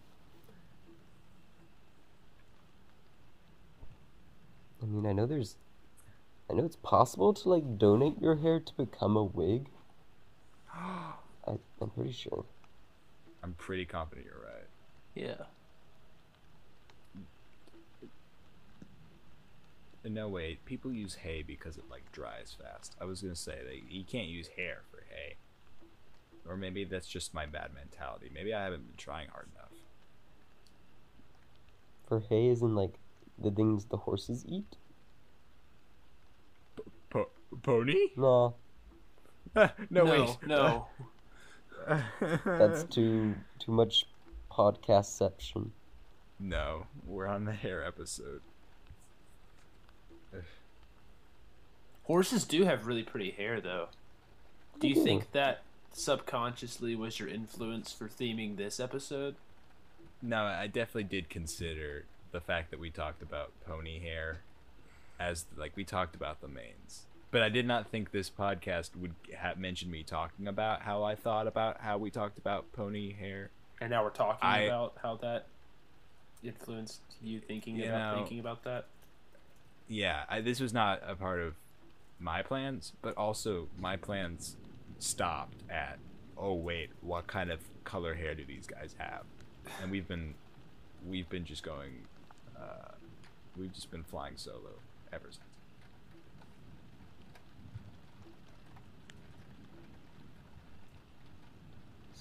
I mean, I know there's. I know it's possible to, like, donate your hair to become a wig. I, I'm pretty sure. I'm pretty confident you're right. Yeah. No wait, people use hay because it like dries fast. I was gonna say that you can't use hair for hay, or maybe that's just my bad mentality. Maybe I haven't been trying hard enough. For hay, is in, like, the things the horses eat? Po- pony? Nah. no, no, wait. no. That's too too much podcastception. No, we're on the hair episode. Horses do have really pretty hair, though. Do you think that subconsciously was your influence for theming this episode? No, I definitely did consider the fact that we talked about pony hair as like we talked about the manes. But I did not think this podcast would have mentioned me talking about how I thought about how we talked about pony hair. And now we're talking I- about how that influenced you thinking You about know- thinking about that. Yeah, I, this was not a part of my plans, but also my plans stopped at oh wait, what kind of color hair do these guys have? And we've been we've been just going uh, we've just been flying solo ever since.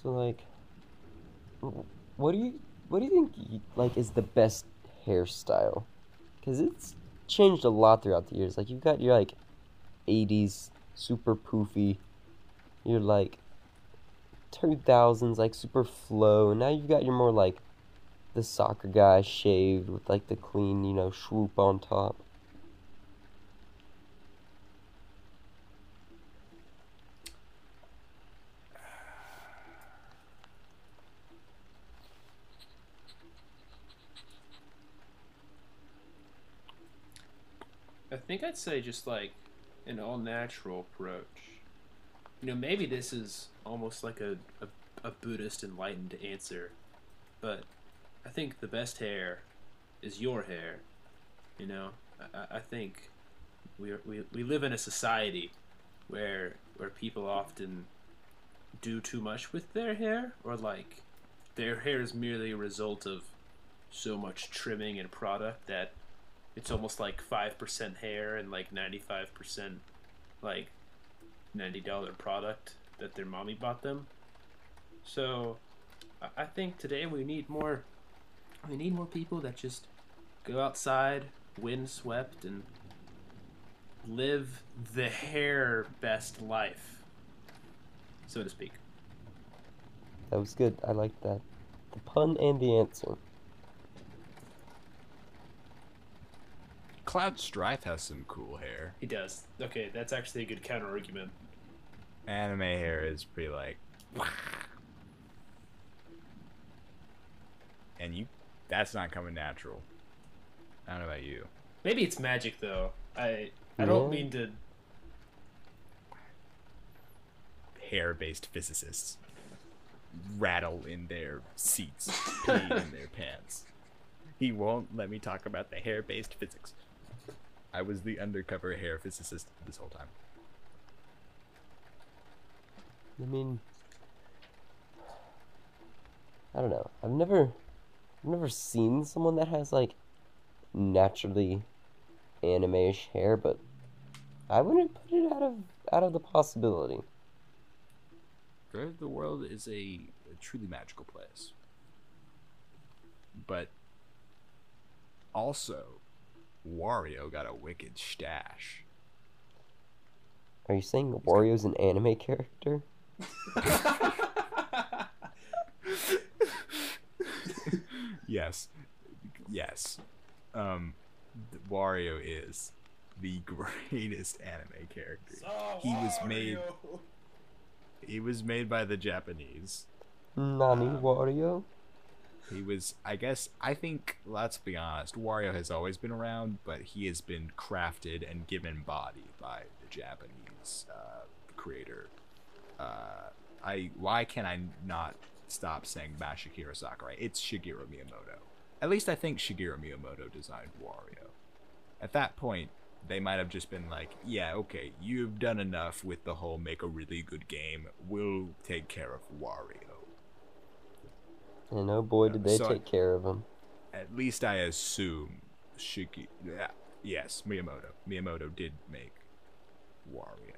So like, what do you what do you think like is the best hairstyle? Because it's changed a lot throughout the years. Like you've got your like, '80s super poofy, your like, 2000s like super flow, and now you've got your more like, the soccer guy shaved with like the clean you know swoop on top. I think I'd say just like an all natural approach. You know, maybe this is almost like a, a, a Buddhist enlightened answer, but I think the best hair is your hair. You know, I- I, think we, are, we we live in a society where where people often do too much with their hair, or like their hair is merely a result of so much trimming and product that it's almost like five percent hair and like ninety five percent like ninety dollar product that their mommy bought them. So I- think today we need more we need more people that just go outside, windswept and live the hair best life. So to speak. That was good. I like that. The pun and the answer. Cloud Strife has some cool hair. He does. Okay, that's actually a good counter argument. Anime hair is pretty like and you that's not coming natural. I don't know about you. Maybe it's magic though. I I don't Yeah. mean to hair based physicists rattle in their seats, pee in their pants. He won't let me talk about the hair based physics. I was the undercover hair physicist this whole time. I mean, I don't know. I've never, I've never seen someone that has like naturally anime-ish hair, but I wouldn't put it out of out of the possibility. The the world is a, a truly magical place. But also, Wario got a wicked stash. Are you saying Wario's an anime character? yes, yes. Um, Wario is the greatest anime character. He was made. He was made by the Japanese. Nani Wario? He was, I guess, I think, let's be honest, Wario has always been around, but he has been crafted and given body by the Japanese uh, creator. Uh, I why can I not stop saying Masahiro Sakurai? It's Shigeru Miyamoto. At least I think Shigeru Miyamoto designed Wario. At that point, they might have just been like, "Yeah, okay, you've done enough with the whole make a really good game. We'll take care of Wario." And oh boy, did they So- take care of him. At least I assume Shiki. Yeah, yes, Miyamoto. Miyamoto did make Wario.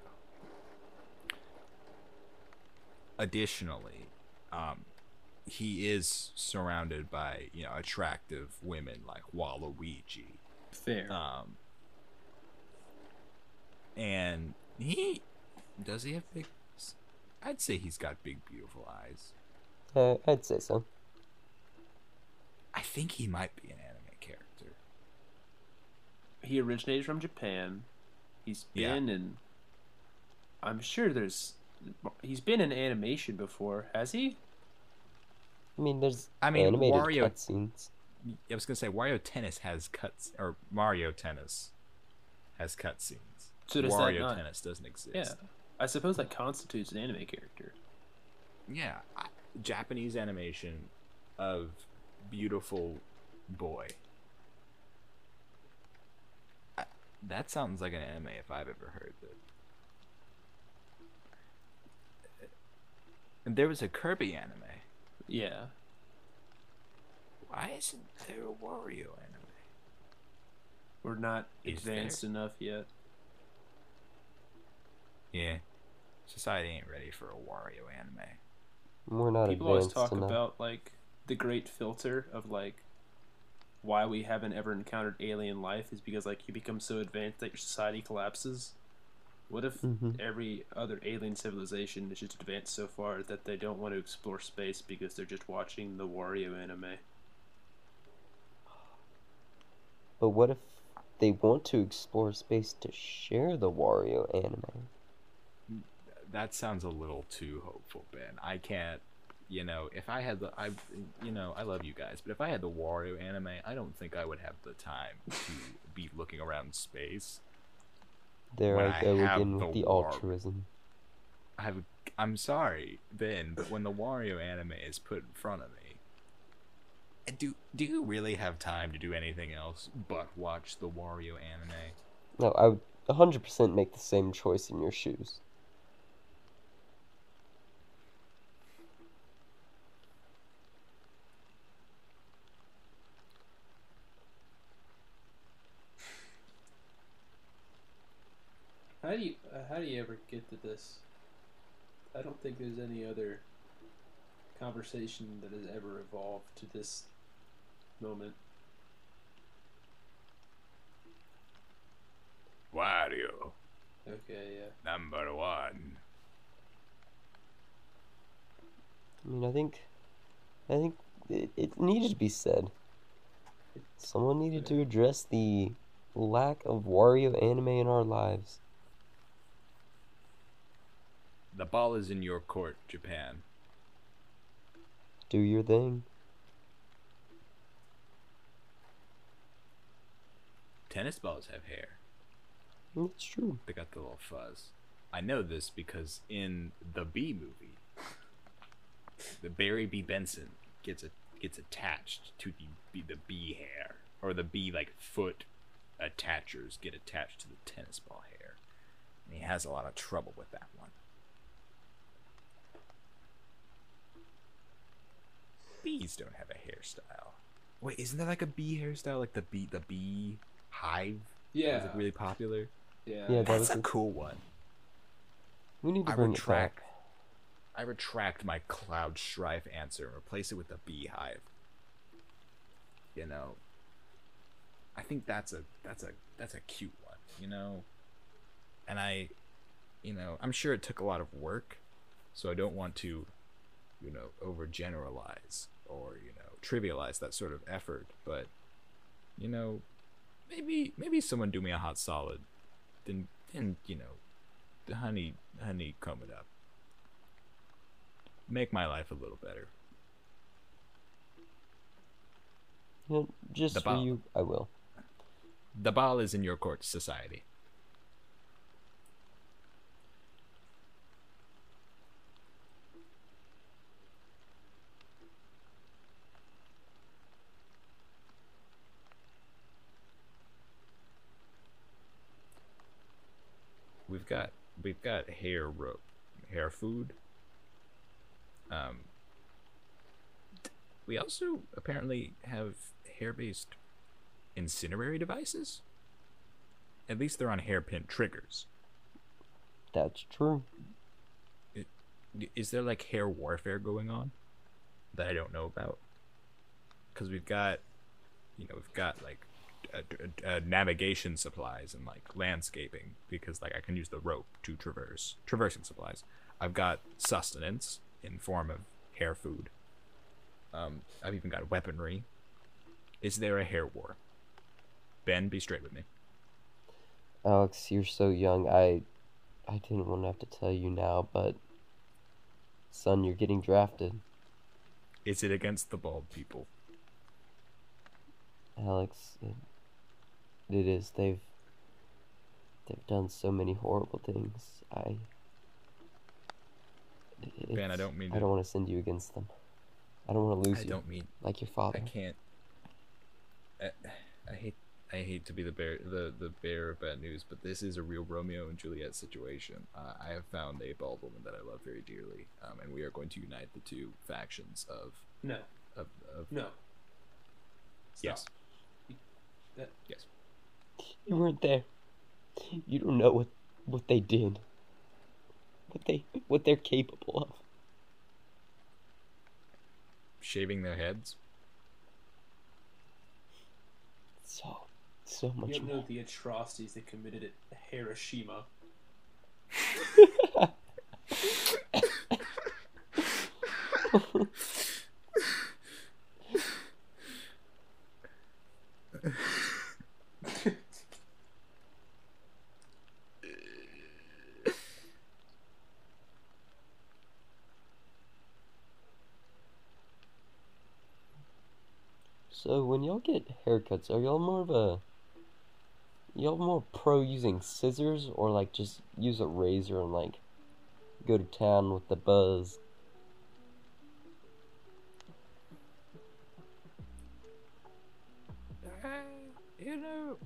Additionally, um, he is surrounded by you know attractive women like Waluigi. Fair. Um, and he does he have big I'd say he's got big, beautiful eyes. Uh, I'd say so. I think he might be an anime character. He originated from Japan. He's been in. I'm sure there's. He's been in animation before, has he? I mean, there's I mean, animated Wario- cutscenes. I was gonna say Wario Tennis has cuts, or Mario Tennis has cutscenes. So does that Wario not- Tennis doesn't exist. Yeah. I suppose that constitutes an anime character. Yeah, I, Japanese animation of beautiful boy. I, that sounds like an anime if I've ever heard it. And there was a Kirby anime. Yeah. Why isn't there a Wario anime? We're not Is advanced enough yet. Yeah, society ain't ready for a Wario anime. We're not People always talk enough. about like the great filter of like why we haven't ever encountered alien life is because like you become so advanced that your society collapses. What if Mhm. every other alien civilization is just advanced so far that they don't want to explore space because they're just watching the Wario anime? But what if they want to explore space to share the Wario anime? That sounds a little too hopeful, Ben. I can't. You know, if I had the, I, you know, I love you guys, but if I had the Wario anime, I don't think I would have the time to be looking around space. There I I go have again the with the altruism. I have, I'm sorry, Ben, but when the Wario anime is put in front of me, do do you really have time to do anything else but watch the Wario anime? No, I would 100% make the same choice in your shoes. How do you uh, how do you ever get to this? I don't think there's any other conversation that has ever evolved to this moment. Wario Okay, yeah. number one. I mean, I think, I think it, it needed to be said. Someone needed to address the lack of Wario anime in our lives. The ball is in your court, Japan. Do your thing. Tennis balls have hair. That's true. They got the little fuzz. I know this because in the Bee movie, the Barry B. Benson gets a, gets attached to the bee, the bee hair, or the bee like foot attachers get attached to the tennis ball hair, and he has a lot of trouble with that one. Bees don't have a hairstyle. Wait, isn't there like a bee hairstyle, like the bee the bee hive? Yeah. was like really popular. yeah. Yeah, that That's was a a- cool one. We need to I bring retract. it back. I retract my Cloud Strife answer and replace it with a beehive. You know, I think that's a that's a that's a cute one. You know, and I, you know, I'm sure it took a lot of work, so I don't want to, you know, overgeneralize or you know trivialize that sort of effort. But, you know, maybe maybe someone do me a hot solid, then then you know, honey honey comb it up make my life a little better. Know, just The for ball. you, I will. The ball is in your court, society. Got we've got hair rope, hair food. Um, we also apparently have hair-based incinerary devices. At least they're on hairpin triggers. That's true. Is there like hair warfare going on that I don't know about? Because we've got, you know, we've got like uh, uh, navigation supplies and like landscaping because like I can use the rope to traverse traversing supplies. I've got sustenance in form of hair food. Um, I've even got weaponry. Is there a hair war? Ben, be straight with me. Alex, you're so young. I I didn't want to have to tell you now, but son, you're getting drafted. Is it against the bald people? Alex, it, it is. They've they've done so many horrible things. I Ben, I don't mean I don't want to send you against them. I don't want to lose I you don't mean like your father. I can't. I, I hate. I hate to be the bear, the the bearer of bad news, but this is a real Romeo and Juliet situation. Uh, I have found a bald woman that I love very dearly, um, and we are going to unite the two factions of No, of, of no. Stop. yes, That, yes. You weren't there. You don't know what what they did. What they what they're capable of. Shaving their heads. So so much you don't more. know the atrocities they committed at Hiroshima. So when y'all get haircuts, are y'all more of a y'all more pro using scissors or like just use a razor and like go to town with the buzz? Uh, you know,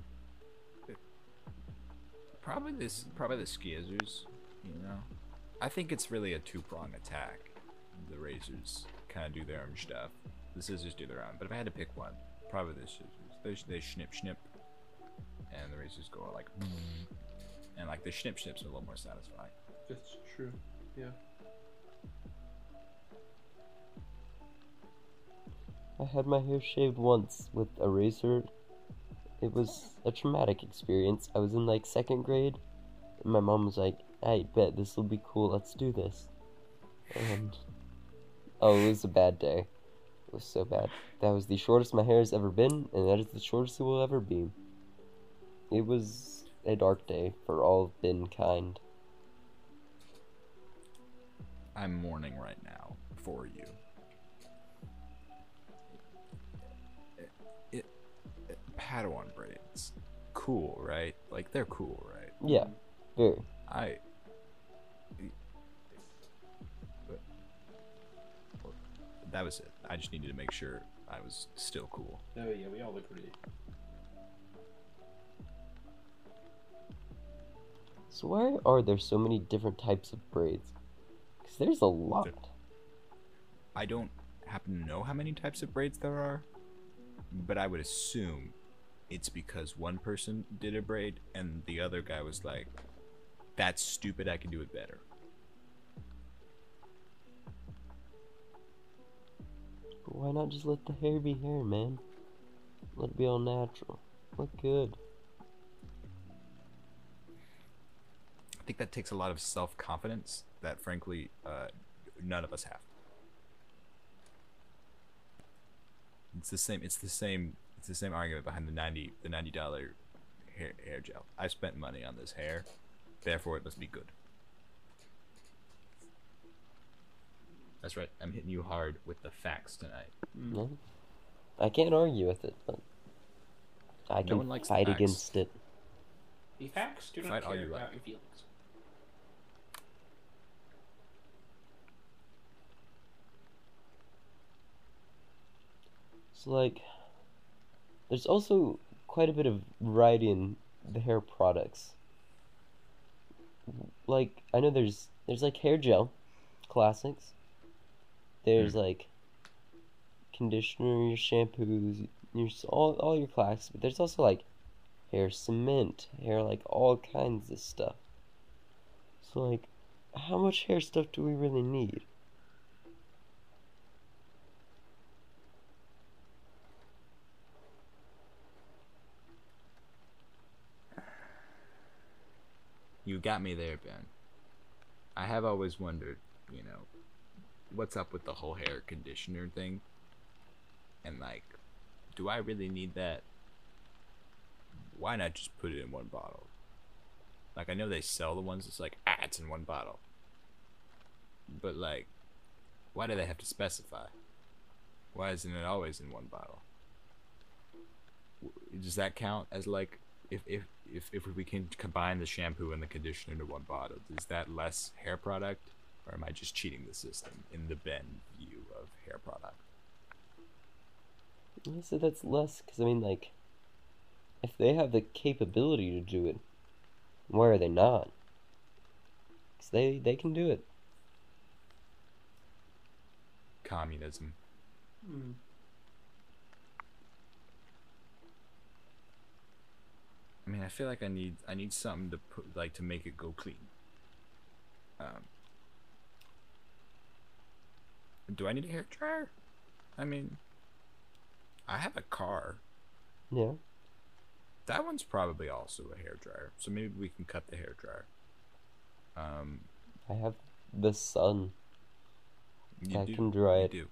probably this, probably the skizzers. You know, I think it's really a two-prong attack. The razors kind of do their own stuff. The scissors do their own. But if I had to pick one, probably the scissors. They, they snip snip, and the razors go like, and like the snip snips are a little more satisfying. That's true. Yeah. I had my hair shaved once with a razor. It was a traumatic experience. I was in like second grade, and my mom was like, "I bet this will be cool. Let's do this." And oh, it was a bad day. It was so bad. That was the shortest my hair has ever been, and that is the shortest it will ever be. It was a dark day for all of mankind. I'm mourning right now for you. It, it, it- Padawan braids, cool, right? Like they're cool, right? Yeah, very. I. That was it. I just needed to make sure I was still cool. Oh yeah, we all agree. So why are there so many different types of braids? Because there's a lot. I don't happen to know how many types of braids there are, but I would assume it's because one person did a braid and the other guy was like, "That's stupid. I can do it better." Why not just let the hair be hair, man? Let it be all natural. Look good. I think that takes a lot of self confidence that, frankly, uh, none of us have. It's the same. It's the same. It's the same argument behind the ninety the ninety dollar hair, hair gel. I spent money on this hair, therefore it must be good. That's right. I'm hitting you hard with the facts tonight. Hmm. No? I can't argue with it, but I No can one likes fight facts. against it. The facts do not Fight all care you about like. your feelings. So like, there's also quite a bit of variety in the hair products. Like I know there's there's like hair gel, classics. There's mm. like conditioner, your shampoos, your all all your classics, but there's also like hair cement, hair like all kinds of stuff. So like how much hair stuff do we really need? You got me there, Ben. I have always wondered, you know, what's up with the whole hair conditioner thing? And like, do I really need that? Why not just put it in one bottle? Like I know they sell the ones that's like, ah, it's in one bottle. But like, why do they have to specify? Why isn't it always in one bottle? Does that count as like if if if, if we can combine the shampoo and the conditioner into one bottle, is that less hair product, or am I just cheating the system in the Ben view of hair product? I said that's less because I mean, like, if they have the capability to do it, why are they not? Because they they can do it. Communism. Mm. I mean, I feel like I need I need something to put like to make it go clean. Um, do I need a hair dryer? I mean, I have a car. Yeah. That one's probably also a hair dryer, so maybe we can cut the hair dryer. Um, I have the sun. you I do, can dry you it. do.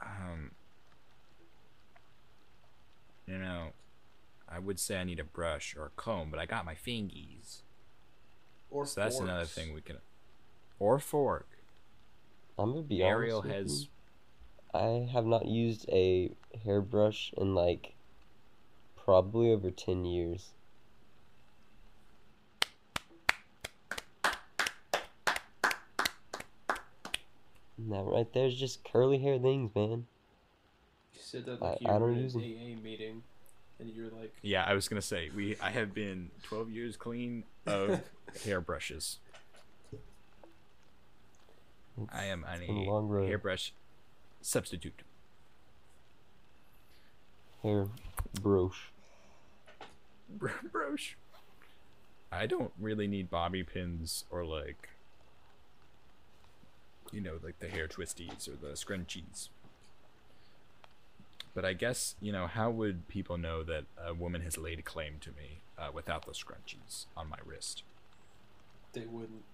Um, you know, I would say I need a brush or a comb, but I got my fingies. Or So that's another thing we can. Or fork. I'm gonna be Ariel honest with has. you. I have not used a hairbrush in like probably over ten years. And that right there's just curly hair things, man. You said that I- like you I were don't in use an 'em. AA meeting, and you're like, Yeah, I was gonna say we. I have been 12 years clean of hairbrushes. It's, I am on a a long road. hairbrush substitute. hair brush. Brosh. I don't really need bobby pins or like. You know, like the hair twisties or the scrunchies. But I guess, you know, how would people know that a woman has laid claim to me uh, without the scrunchies on my wrist? they wouldn't.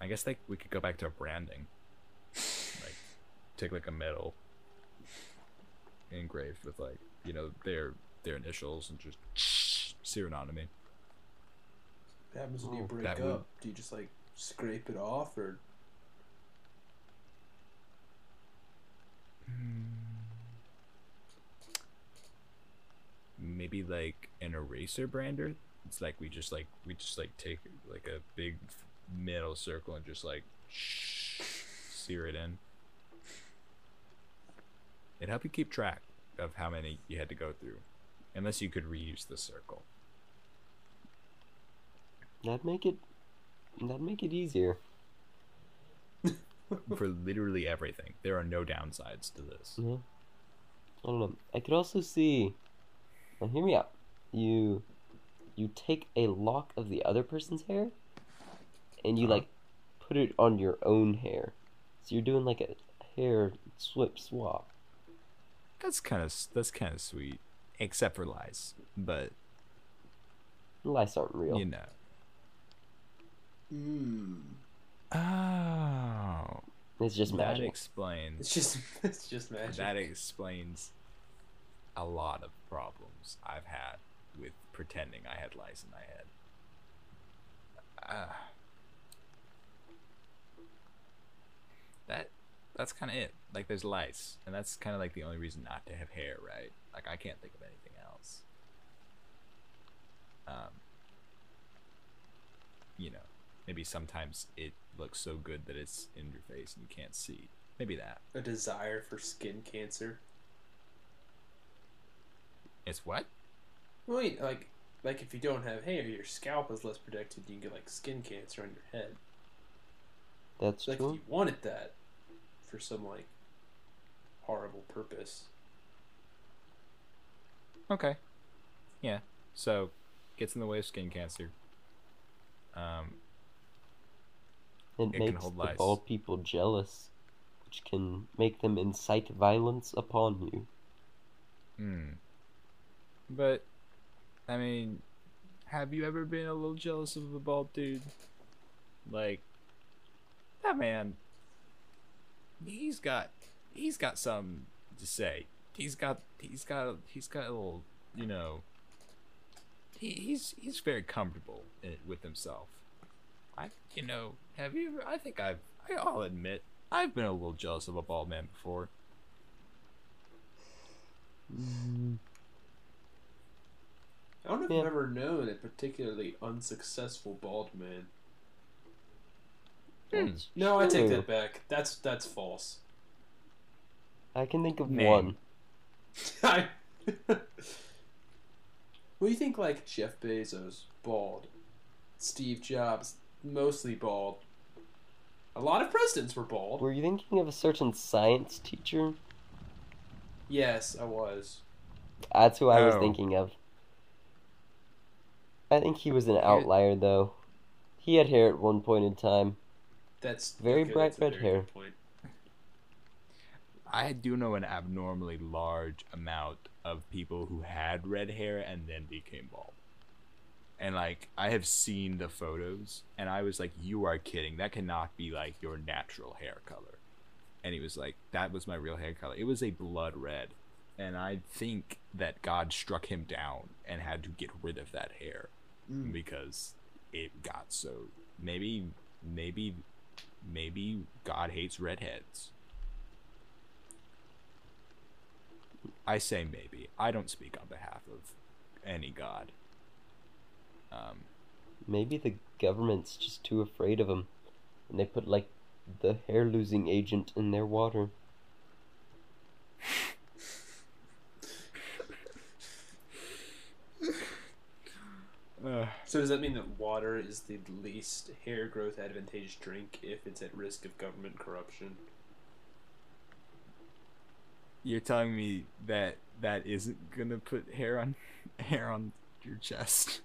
I guess like we could go back to branding. Like take like a medal engraved with like, you know, their their initials and just sear it me. What happens when you break that up? would- Do you just like scrape it off, or hmm. Maybe like an eraser brander. It's like we just like we just like take like a big metal circle and just like sear it in. It helped you keep track of how many you had to go through, unless you could reuse the circle. That'd make it that'd make it easier. for literally everything. There are no downsides to this. Yeah. I don't know. I could also see. Now, hear me out. You, you take a lock of the other person's hair, and you Uh-huh. like, put it on your own hair. So you're doing like a hair swip swap. That's kind of that's kind of sweet, except for lies. But Lice aren't real. you know. mm. Oh, It's just magic. that magic. explains. it's just it's just magic. That explains a lot of problems I've had with pretending I had lice in my head. Ah. That that's kind of it. Like there's lice, and that's kind of like the only reason not to have hair, right? Like I can't think of anything else. Um, you know, maybe sometimes it looks so good that it's in your face and you can't see. Maybe that. a desire for skin cancer. It's what? Well, like like if you don't have hair, your scalp is less protected. You can get like skin cancer on your head. That's Like if you wanted that for some like horrible purpose. Okay. Yeah. So, gets in the way of skin cancer. Um, It it can makes hold the lice. bald people jealous, which can make them incite violence upon you. hmm. But I mean, have you ever been a little jealous of a bald dude? Like, that man, he's got, he's got something to say. He's got, he's got, he's got a little, you know. He, he's he's very comfortable in, with himself. I, you know, have you? Ever, I think I've, I'll admit, I've been a little jealous of a bald man before. Mm, I don't know if Yeah. I've ever known a particularly unsuccessful bald man. Hmm. that's No, I take that back. That's that's false. I can think of Name. one. I. well, you think like Jeff Bezos, bald. Steve Jobs, mostly bald. A lot of presidents were bald. Were you thinking of a certain science teacher? Yes, I was. That's who I was Oh. thinking of. I think he was an outlier, though. He had hair at one point in time. That's Very okay, bright that's red very hair. I do know an abnormally large amount of people who had red hair and then became bald. And like I have seen the photos and I was like, You are kidding. That cannot be like your natural hair color. And he was like, That was my real hair color. It was a blood red. And I think that God struck him down and had to get rid of that hair Mm. because it got so maybe maybe maybe God hates redheads. I say maybe. I don't speak on behalf of any god. Um, Maybe the government's just too afraid of him. And they put, like, the hair losing agent in their water. So does that mean that water is the least hair growth advantageous drink if it's at risk of government corruption? you're telling me that that isn't gonna put hair on hair on your chest.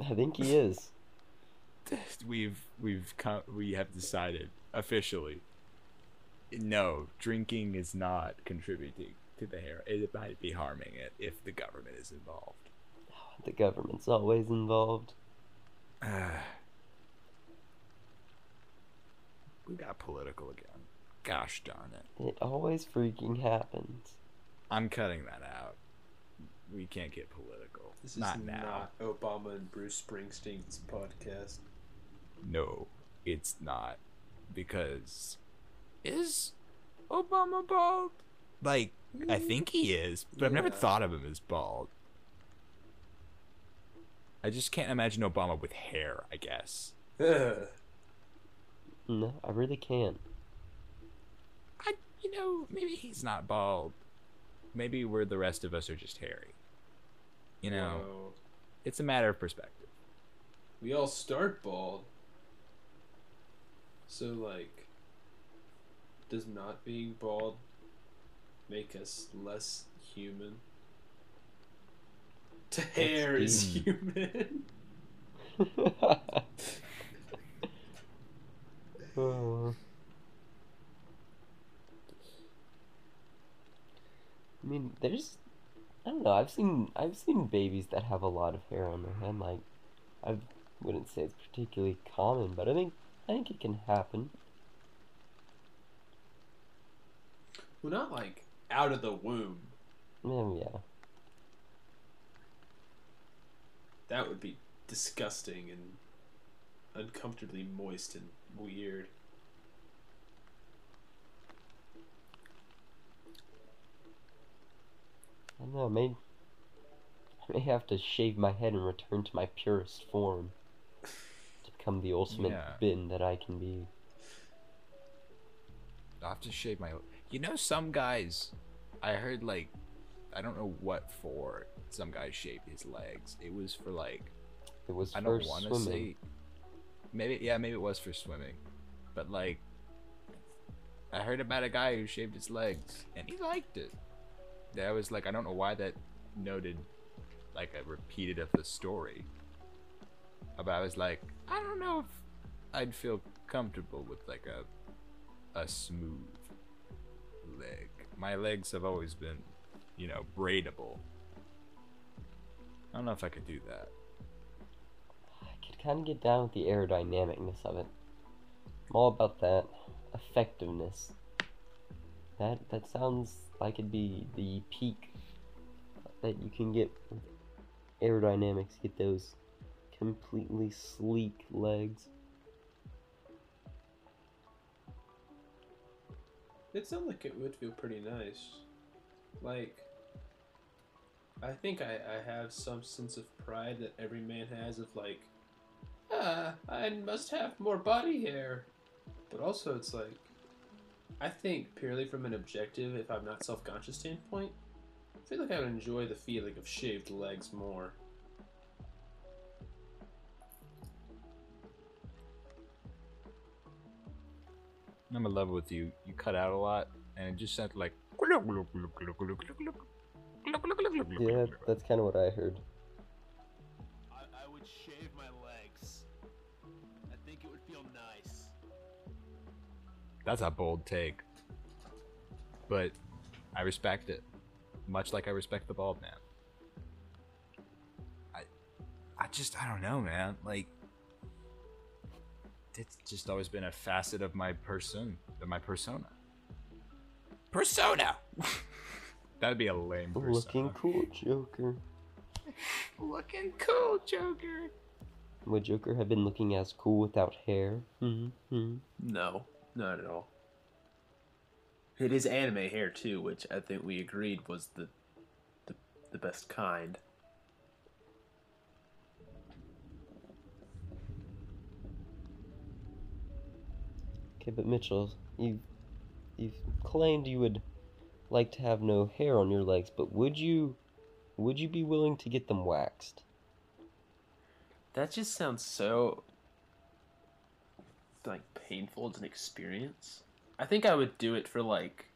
I think he is. We've we've come, we have decided officially. No, drinking is not contributing to the hair. It might be harming it if the government is involved. The government's always involved. we got political again. Gosh darn it. It always freaking happens. I'm cutting that out. We can't get political. This is not now. not Obama and Bruce Springsteen's podcast. No, it's not. Because is Obama bald? Like, I think he is, but I've never Yeah. thought of him as bald. I just can't imagine Obama with hair, I guess. Ugh. No, I really can't. I you know, maybe he's not bald. Maybe we're the rest of us are just hairy. You know, Whoa. it's a matter of perspective. we all start bald. So like, does not being bald make us less human? To hair is human. Oh. I mean, there's, I don't know. I've seen I've seen babies that have a lot of hair on their head. Like, I wouldn't say it's particularly common, but I think I think it can happen. well, not like out of the womb. Oh yeah. That would be disgusting and uncomfortably moist and weird. I don't know. I may I may have to shave my head and return to my purest form to become the ultimate Yeah. Ben that I can be. I'll have to shave my. You know, some guys, I heard like, I don't know what for. Some guy shaved his legs. It was for like, It was I don't want to say. Maybe yeah, maybe it was for swimming, but like, I heard about a guy who shaved his legs and he liked it. That was like, I don't know why that noted, like a repeated of the story. But I was like, I don't know if I'd feel comfortable with like a a smooth leg. My legs have always been, you know, braidable. I don't know if I could do that. I could kind of get down with the aerodynamicness of it. I'm all about that effectiveness. That that sounds like it'd be the peak that you can get with aerodynamics. Get those completely sleek legs. It sounds like it would feel pretty nice. Like, I think I, I have some sense of pride that every man has of like, ah, I must have more body hair. But also, it's like, I think purely from an objective, if I'm not self conscious standpoint, I feel like I would enjoy the feeling of shaved legs more. I'm in love with you. You cut out a lot, and it just sounded like. Yeah, that's kind of what I heard. I, I would shave my legs. I think it would feel nice. That's a bold take. But I respect it. Much like I respect the bald man. I I just I don't know, man. Like it's just always been a facet of my person of my persona. Persona That'd be a lame persona. Looking cool, Joker. Looking cool, Joker. Would Joker have been looking as cool without hair? Mm-hmm. No, not at all. It is anime hair too, which I think we agreed was the the, the best kind. Okay, but Mitchell, you you've claimed you would like to have no hair on your legs, but would you would you be willing to get them waxed? That just sounds so like painful as an experience. I think I would do it for like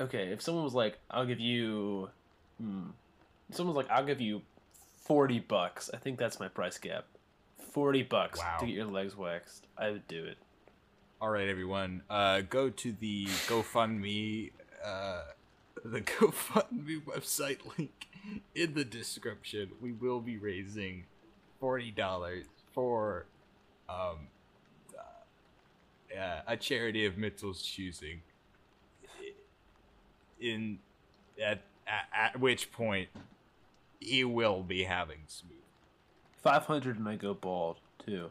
okay, if someone was like, I'll give you hmm. If someone's like, I'll give you forty bucks, I think that's my price gap. Forty bucks Wow. to get your legs waxed. I would do it. All right, everyone. Uh, go to the GoFundMe, uh, the GoFundMe website link in the description. We will be raising forty dollars for um, uh, a charity of Mitchell's choosing. In at, at at which point he will be having smooth. Five hundred and I go bald too.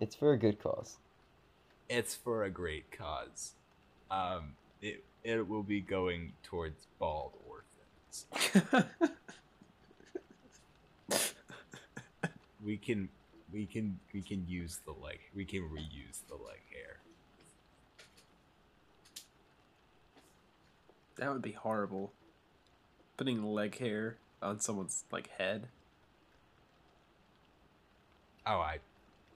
It's for a good cause. It's for a great cause. Um, it it will be going towards bald orphans. We can we can we can use the leg. We can reuse the leg hair. That would be horrible. Putting leg hair on someone's like head. Oh, I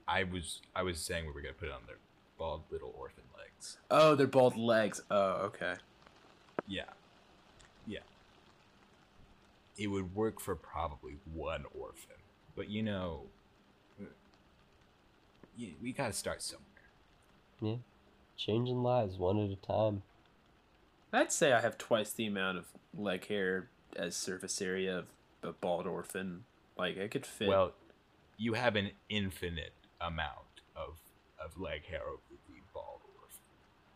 I was I was saying we were gonna put it on their bald little orphan legs. Oh, they're bald legs. Oh, okay. Yeah, yeah. It would work for probably one orphan, but you know, you, we gotta start somewhere. Yeah. Changing lives one at a time. I'd say I have twice the amount of leg hair as surface area of a bald orphan. Like I could fit. Well, you have an infinite amount of of leg hair over the bald orphan.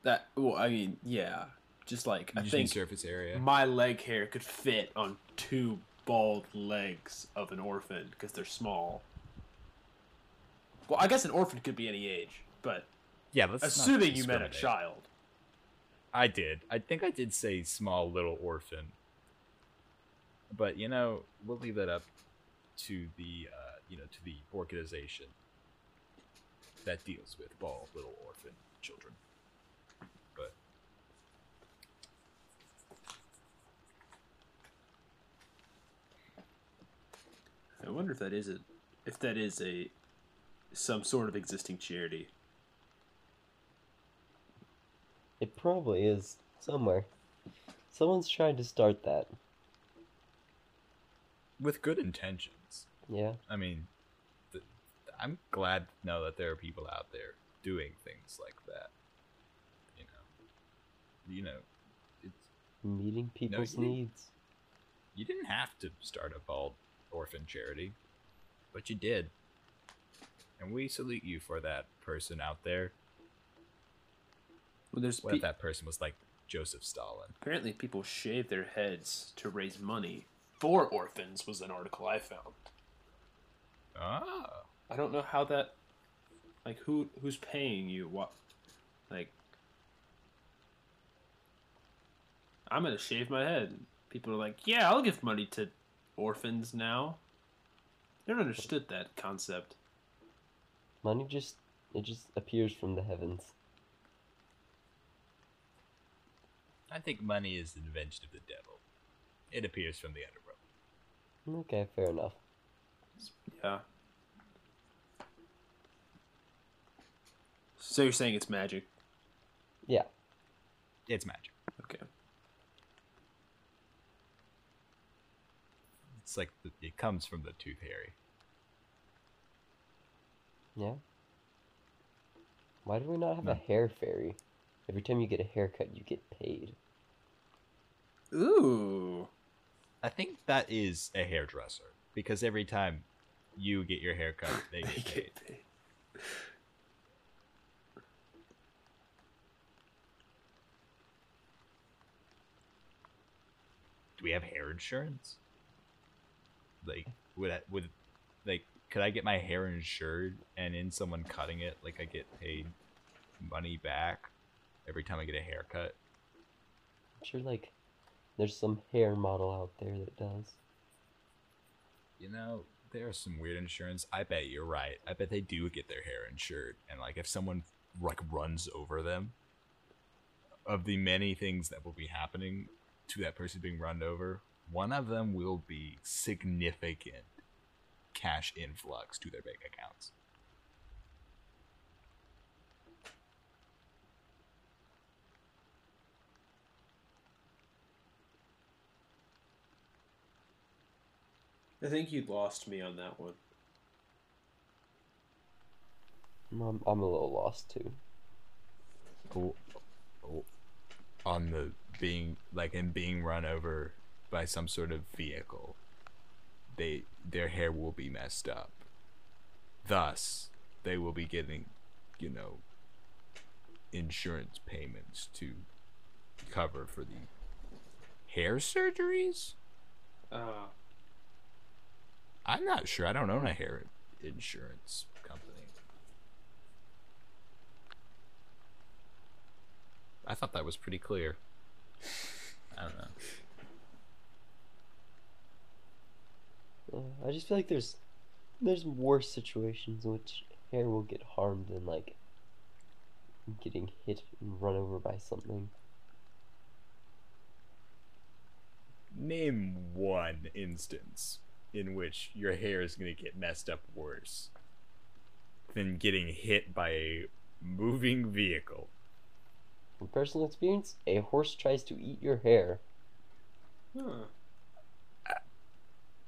that. Well, I mean, yeah. Just like You I think surface area. my leg hair could fit on two bald legs of an orphan because they're small. Well, I guess an orphan could be any age, but yeah, let's assuming you meant a child. I did. I think I did say small little orphan. But you know, we'll leave that up to the uh, you know to the organization that deals with bald little orphan children. But I wonder if that is a, if that is a, some sort of existing charity. It probably is somewhere. Someone's trying to start that. with good intentions. Yeah. I mean, th- I'm glad to know that there are people out there doing things like that. You know, you know, it's Meeting people's you- needs. You didn't have to start a bald orphan charity, but you did. And we salute you for that person out there. Well, there's What pe- if that person was like Joseph Stalin? apparently people shave their heads to raise money for orphans. Was an article I found. Ah. I don't know how that, like who who's paying you? What, like, I'm gonna shave my head. People are like, yeah, I'll give money to orphans now. Never understood that concept. Money just it just appears from the heavens. I think money is an invention of the devil. It appears from the underworld. Okay, fair enough. Yeah. So you're saying it's magic? Yeah. It's magic. Okay. It's like the, it comes from the tooth fairy. Yeah. Why do we not have No. a hmm. hair fairy? Every time you get a haircut, you get paid. Ooh. I think that is a hairdresser because every time you get your hair cut, they get paid. Do we have hair insurance? Like, would I, would like could I get my hair insured and in someone cutting it, like I get paid money back every time I get a haircut? I'm sure like there's some hair model out there that does. You know, there's some weird insurance. I bet you're right. I bet they do get their hair insured, and like if someone like runs over them, of the many things that will be happening to that person being run over, one of them will be significant cash influx to their bank accounts. I think you lost me on that one. I'm, I'm a little lost too. Oh, oh, on the being like in being run over by some sort of vehicle they their hair will be messed up. Thus they will be getting you know insurance payments to cover for the hair surgeries? Uh, i'm not sure. I don't own a hair insurance i thought that was pretty clear i don't know Uh, I just feel like there's there's worse situations in which hair will get harmed than like getting hit and run over by something. Name one instance in which your hair is going to get messed up worse than getting hit by a moving vehicle. From personal experience, a horse tries to eat your hair. huh. Uh,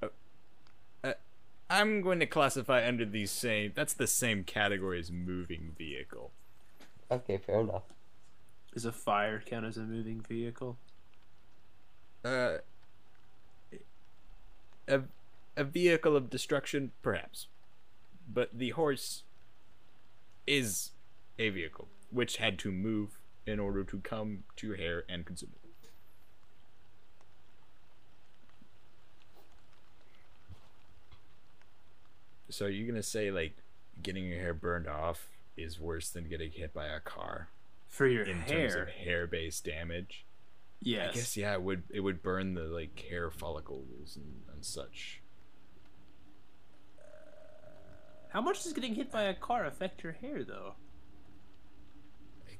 uh, uh, I'm going to classify under the same. That's the same category as moving vehicle. Okay, fair enough. Does a fire count as a moving vehicle? Uh, a a vehicle of destruction, perhaps, but the horse is a vehicle which had to move in order to come to your hair and consume it. So are you gonna say like getting your hair burned off is worse than getting hit by a car For your in hair? terms of hair-based damage? yes. I guess yeah, it would it would burn the like hair follicles and, and such. How much does getting hit by a car affect your hair, though?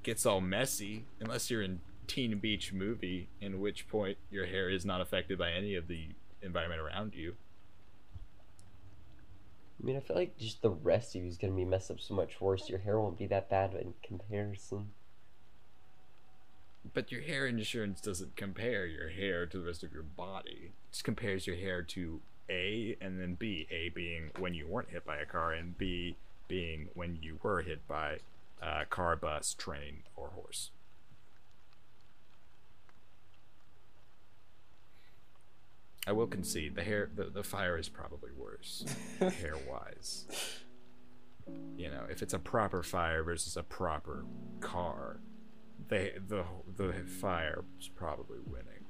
Gets all messy unless you're in Teen Beach movie, in which point your hair is not affected by any of the environment around you. I mean, I feel like just the rest of you is gonna be messed up so much worse. Your hair won't be that bad in comparison. But your hair insurance doesn't compare your hair to the rest of your body. It just compares your hair to A and then B. A being when you weren't hit by a car, and B being when you were hit by a car, bus, train, or horse. I will concede the hair the, the fire is probably worse hair wise. You know, if it's a proper fire versus a proper car, the the the fire is probably winning.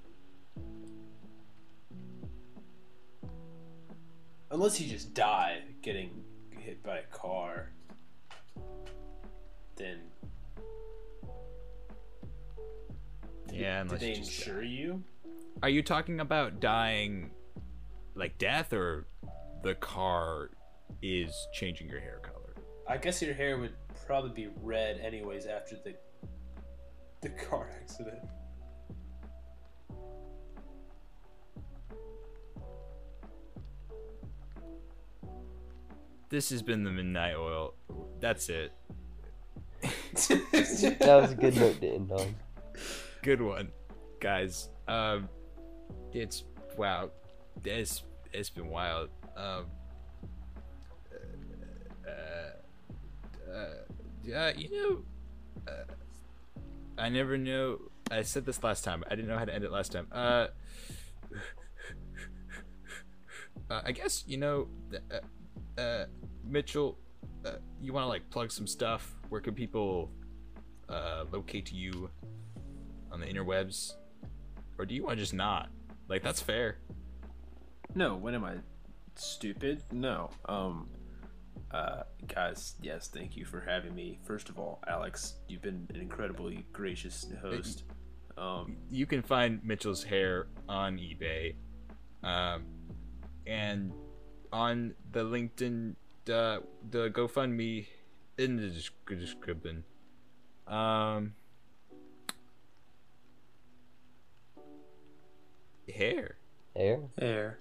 Unless you just die getting hit by a car, then Yeah, did unless they you just insure you? Are you talking about dying like death or the car is changing your hair color? I guess your hair would probably be red anyways after the the car accident. This has been the midnight oil. That's it. That was a good note to end on. Good one, guys. Um, it's wow. It's it's been wild. Um, uh, uh, uh, you know, uh, I never know. I said this last time. I didn't know how to end it last time. Uh, uh I guess you know, uh, uh Mitchell. Uh, you want to like plug some stuff? Where can people uh, locate you on the interwebs, or do you want to just not? Like that's fair. No, when am I stupid? No. Um uh guys, yes, thank you for having me. First of all, Alex, you've been an incredibly gracious host. Um You can find Mitchell's hair on eBay, um, and on the LinkedIn, uh, the GoFundMe in the desc- description. Um, hair. Hair. there.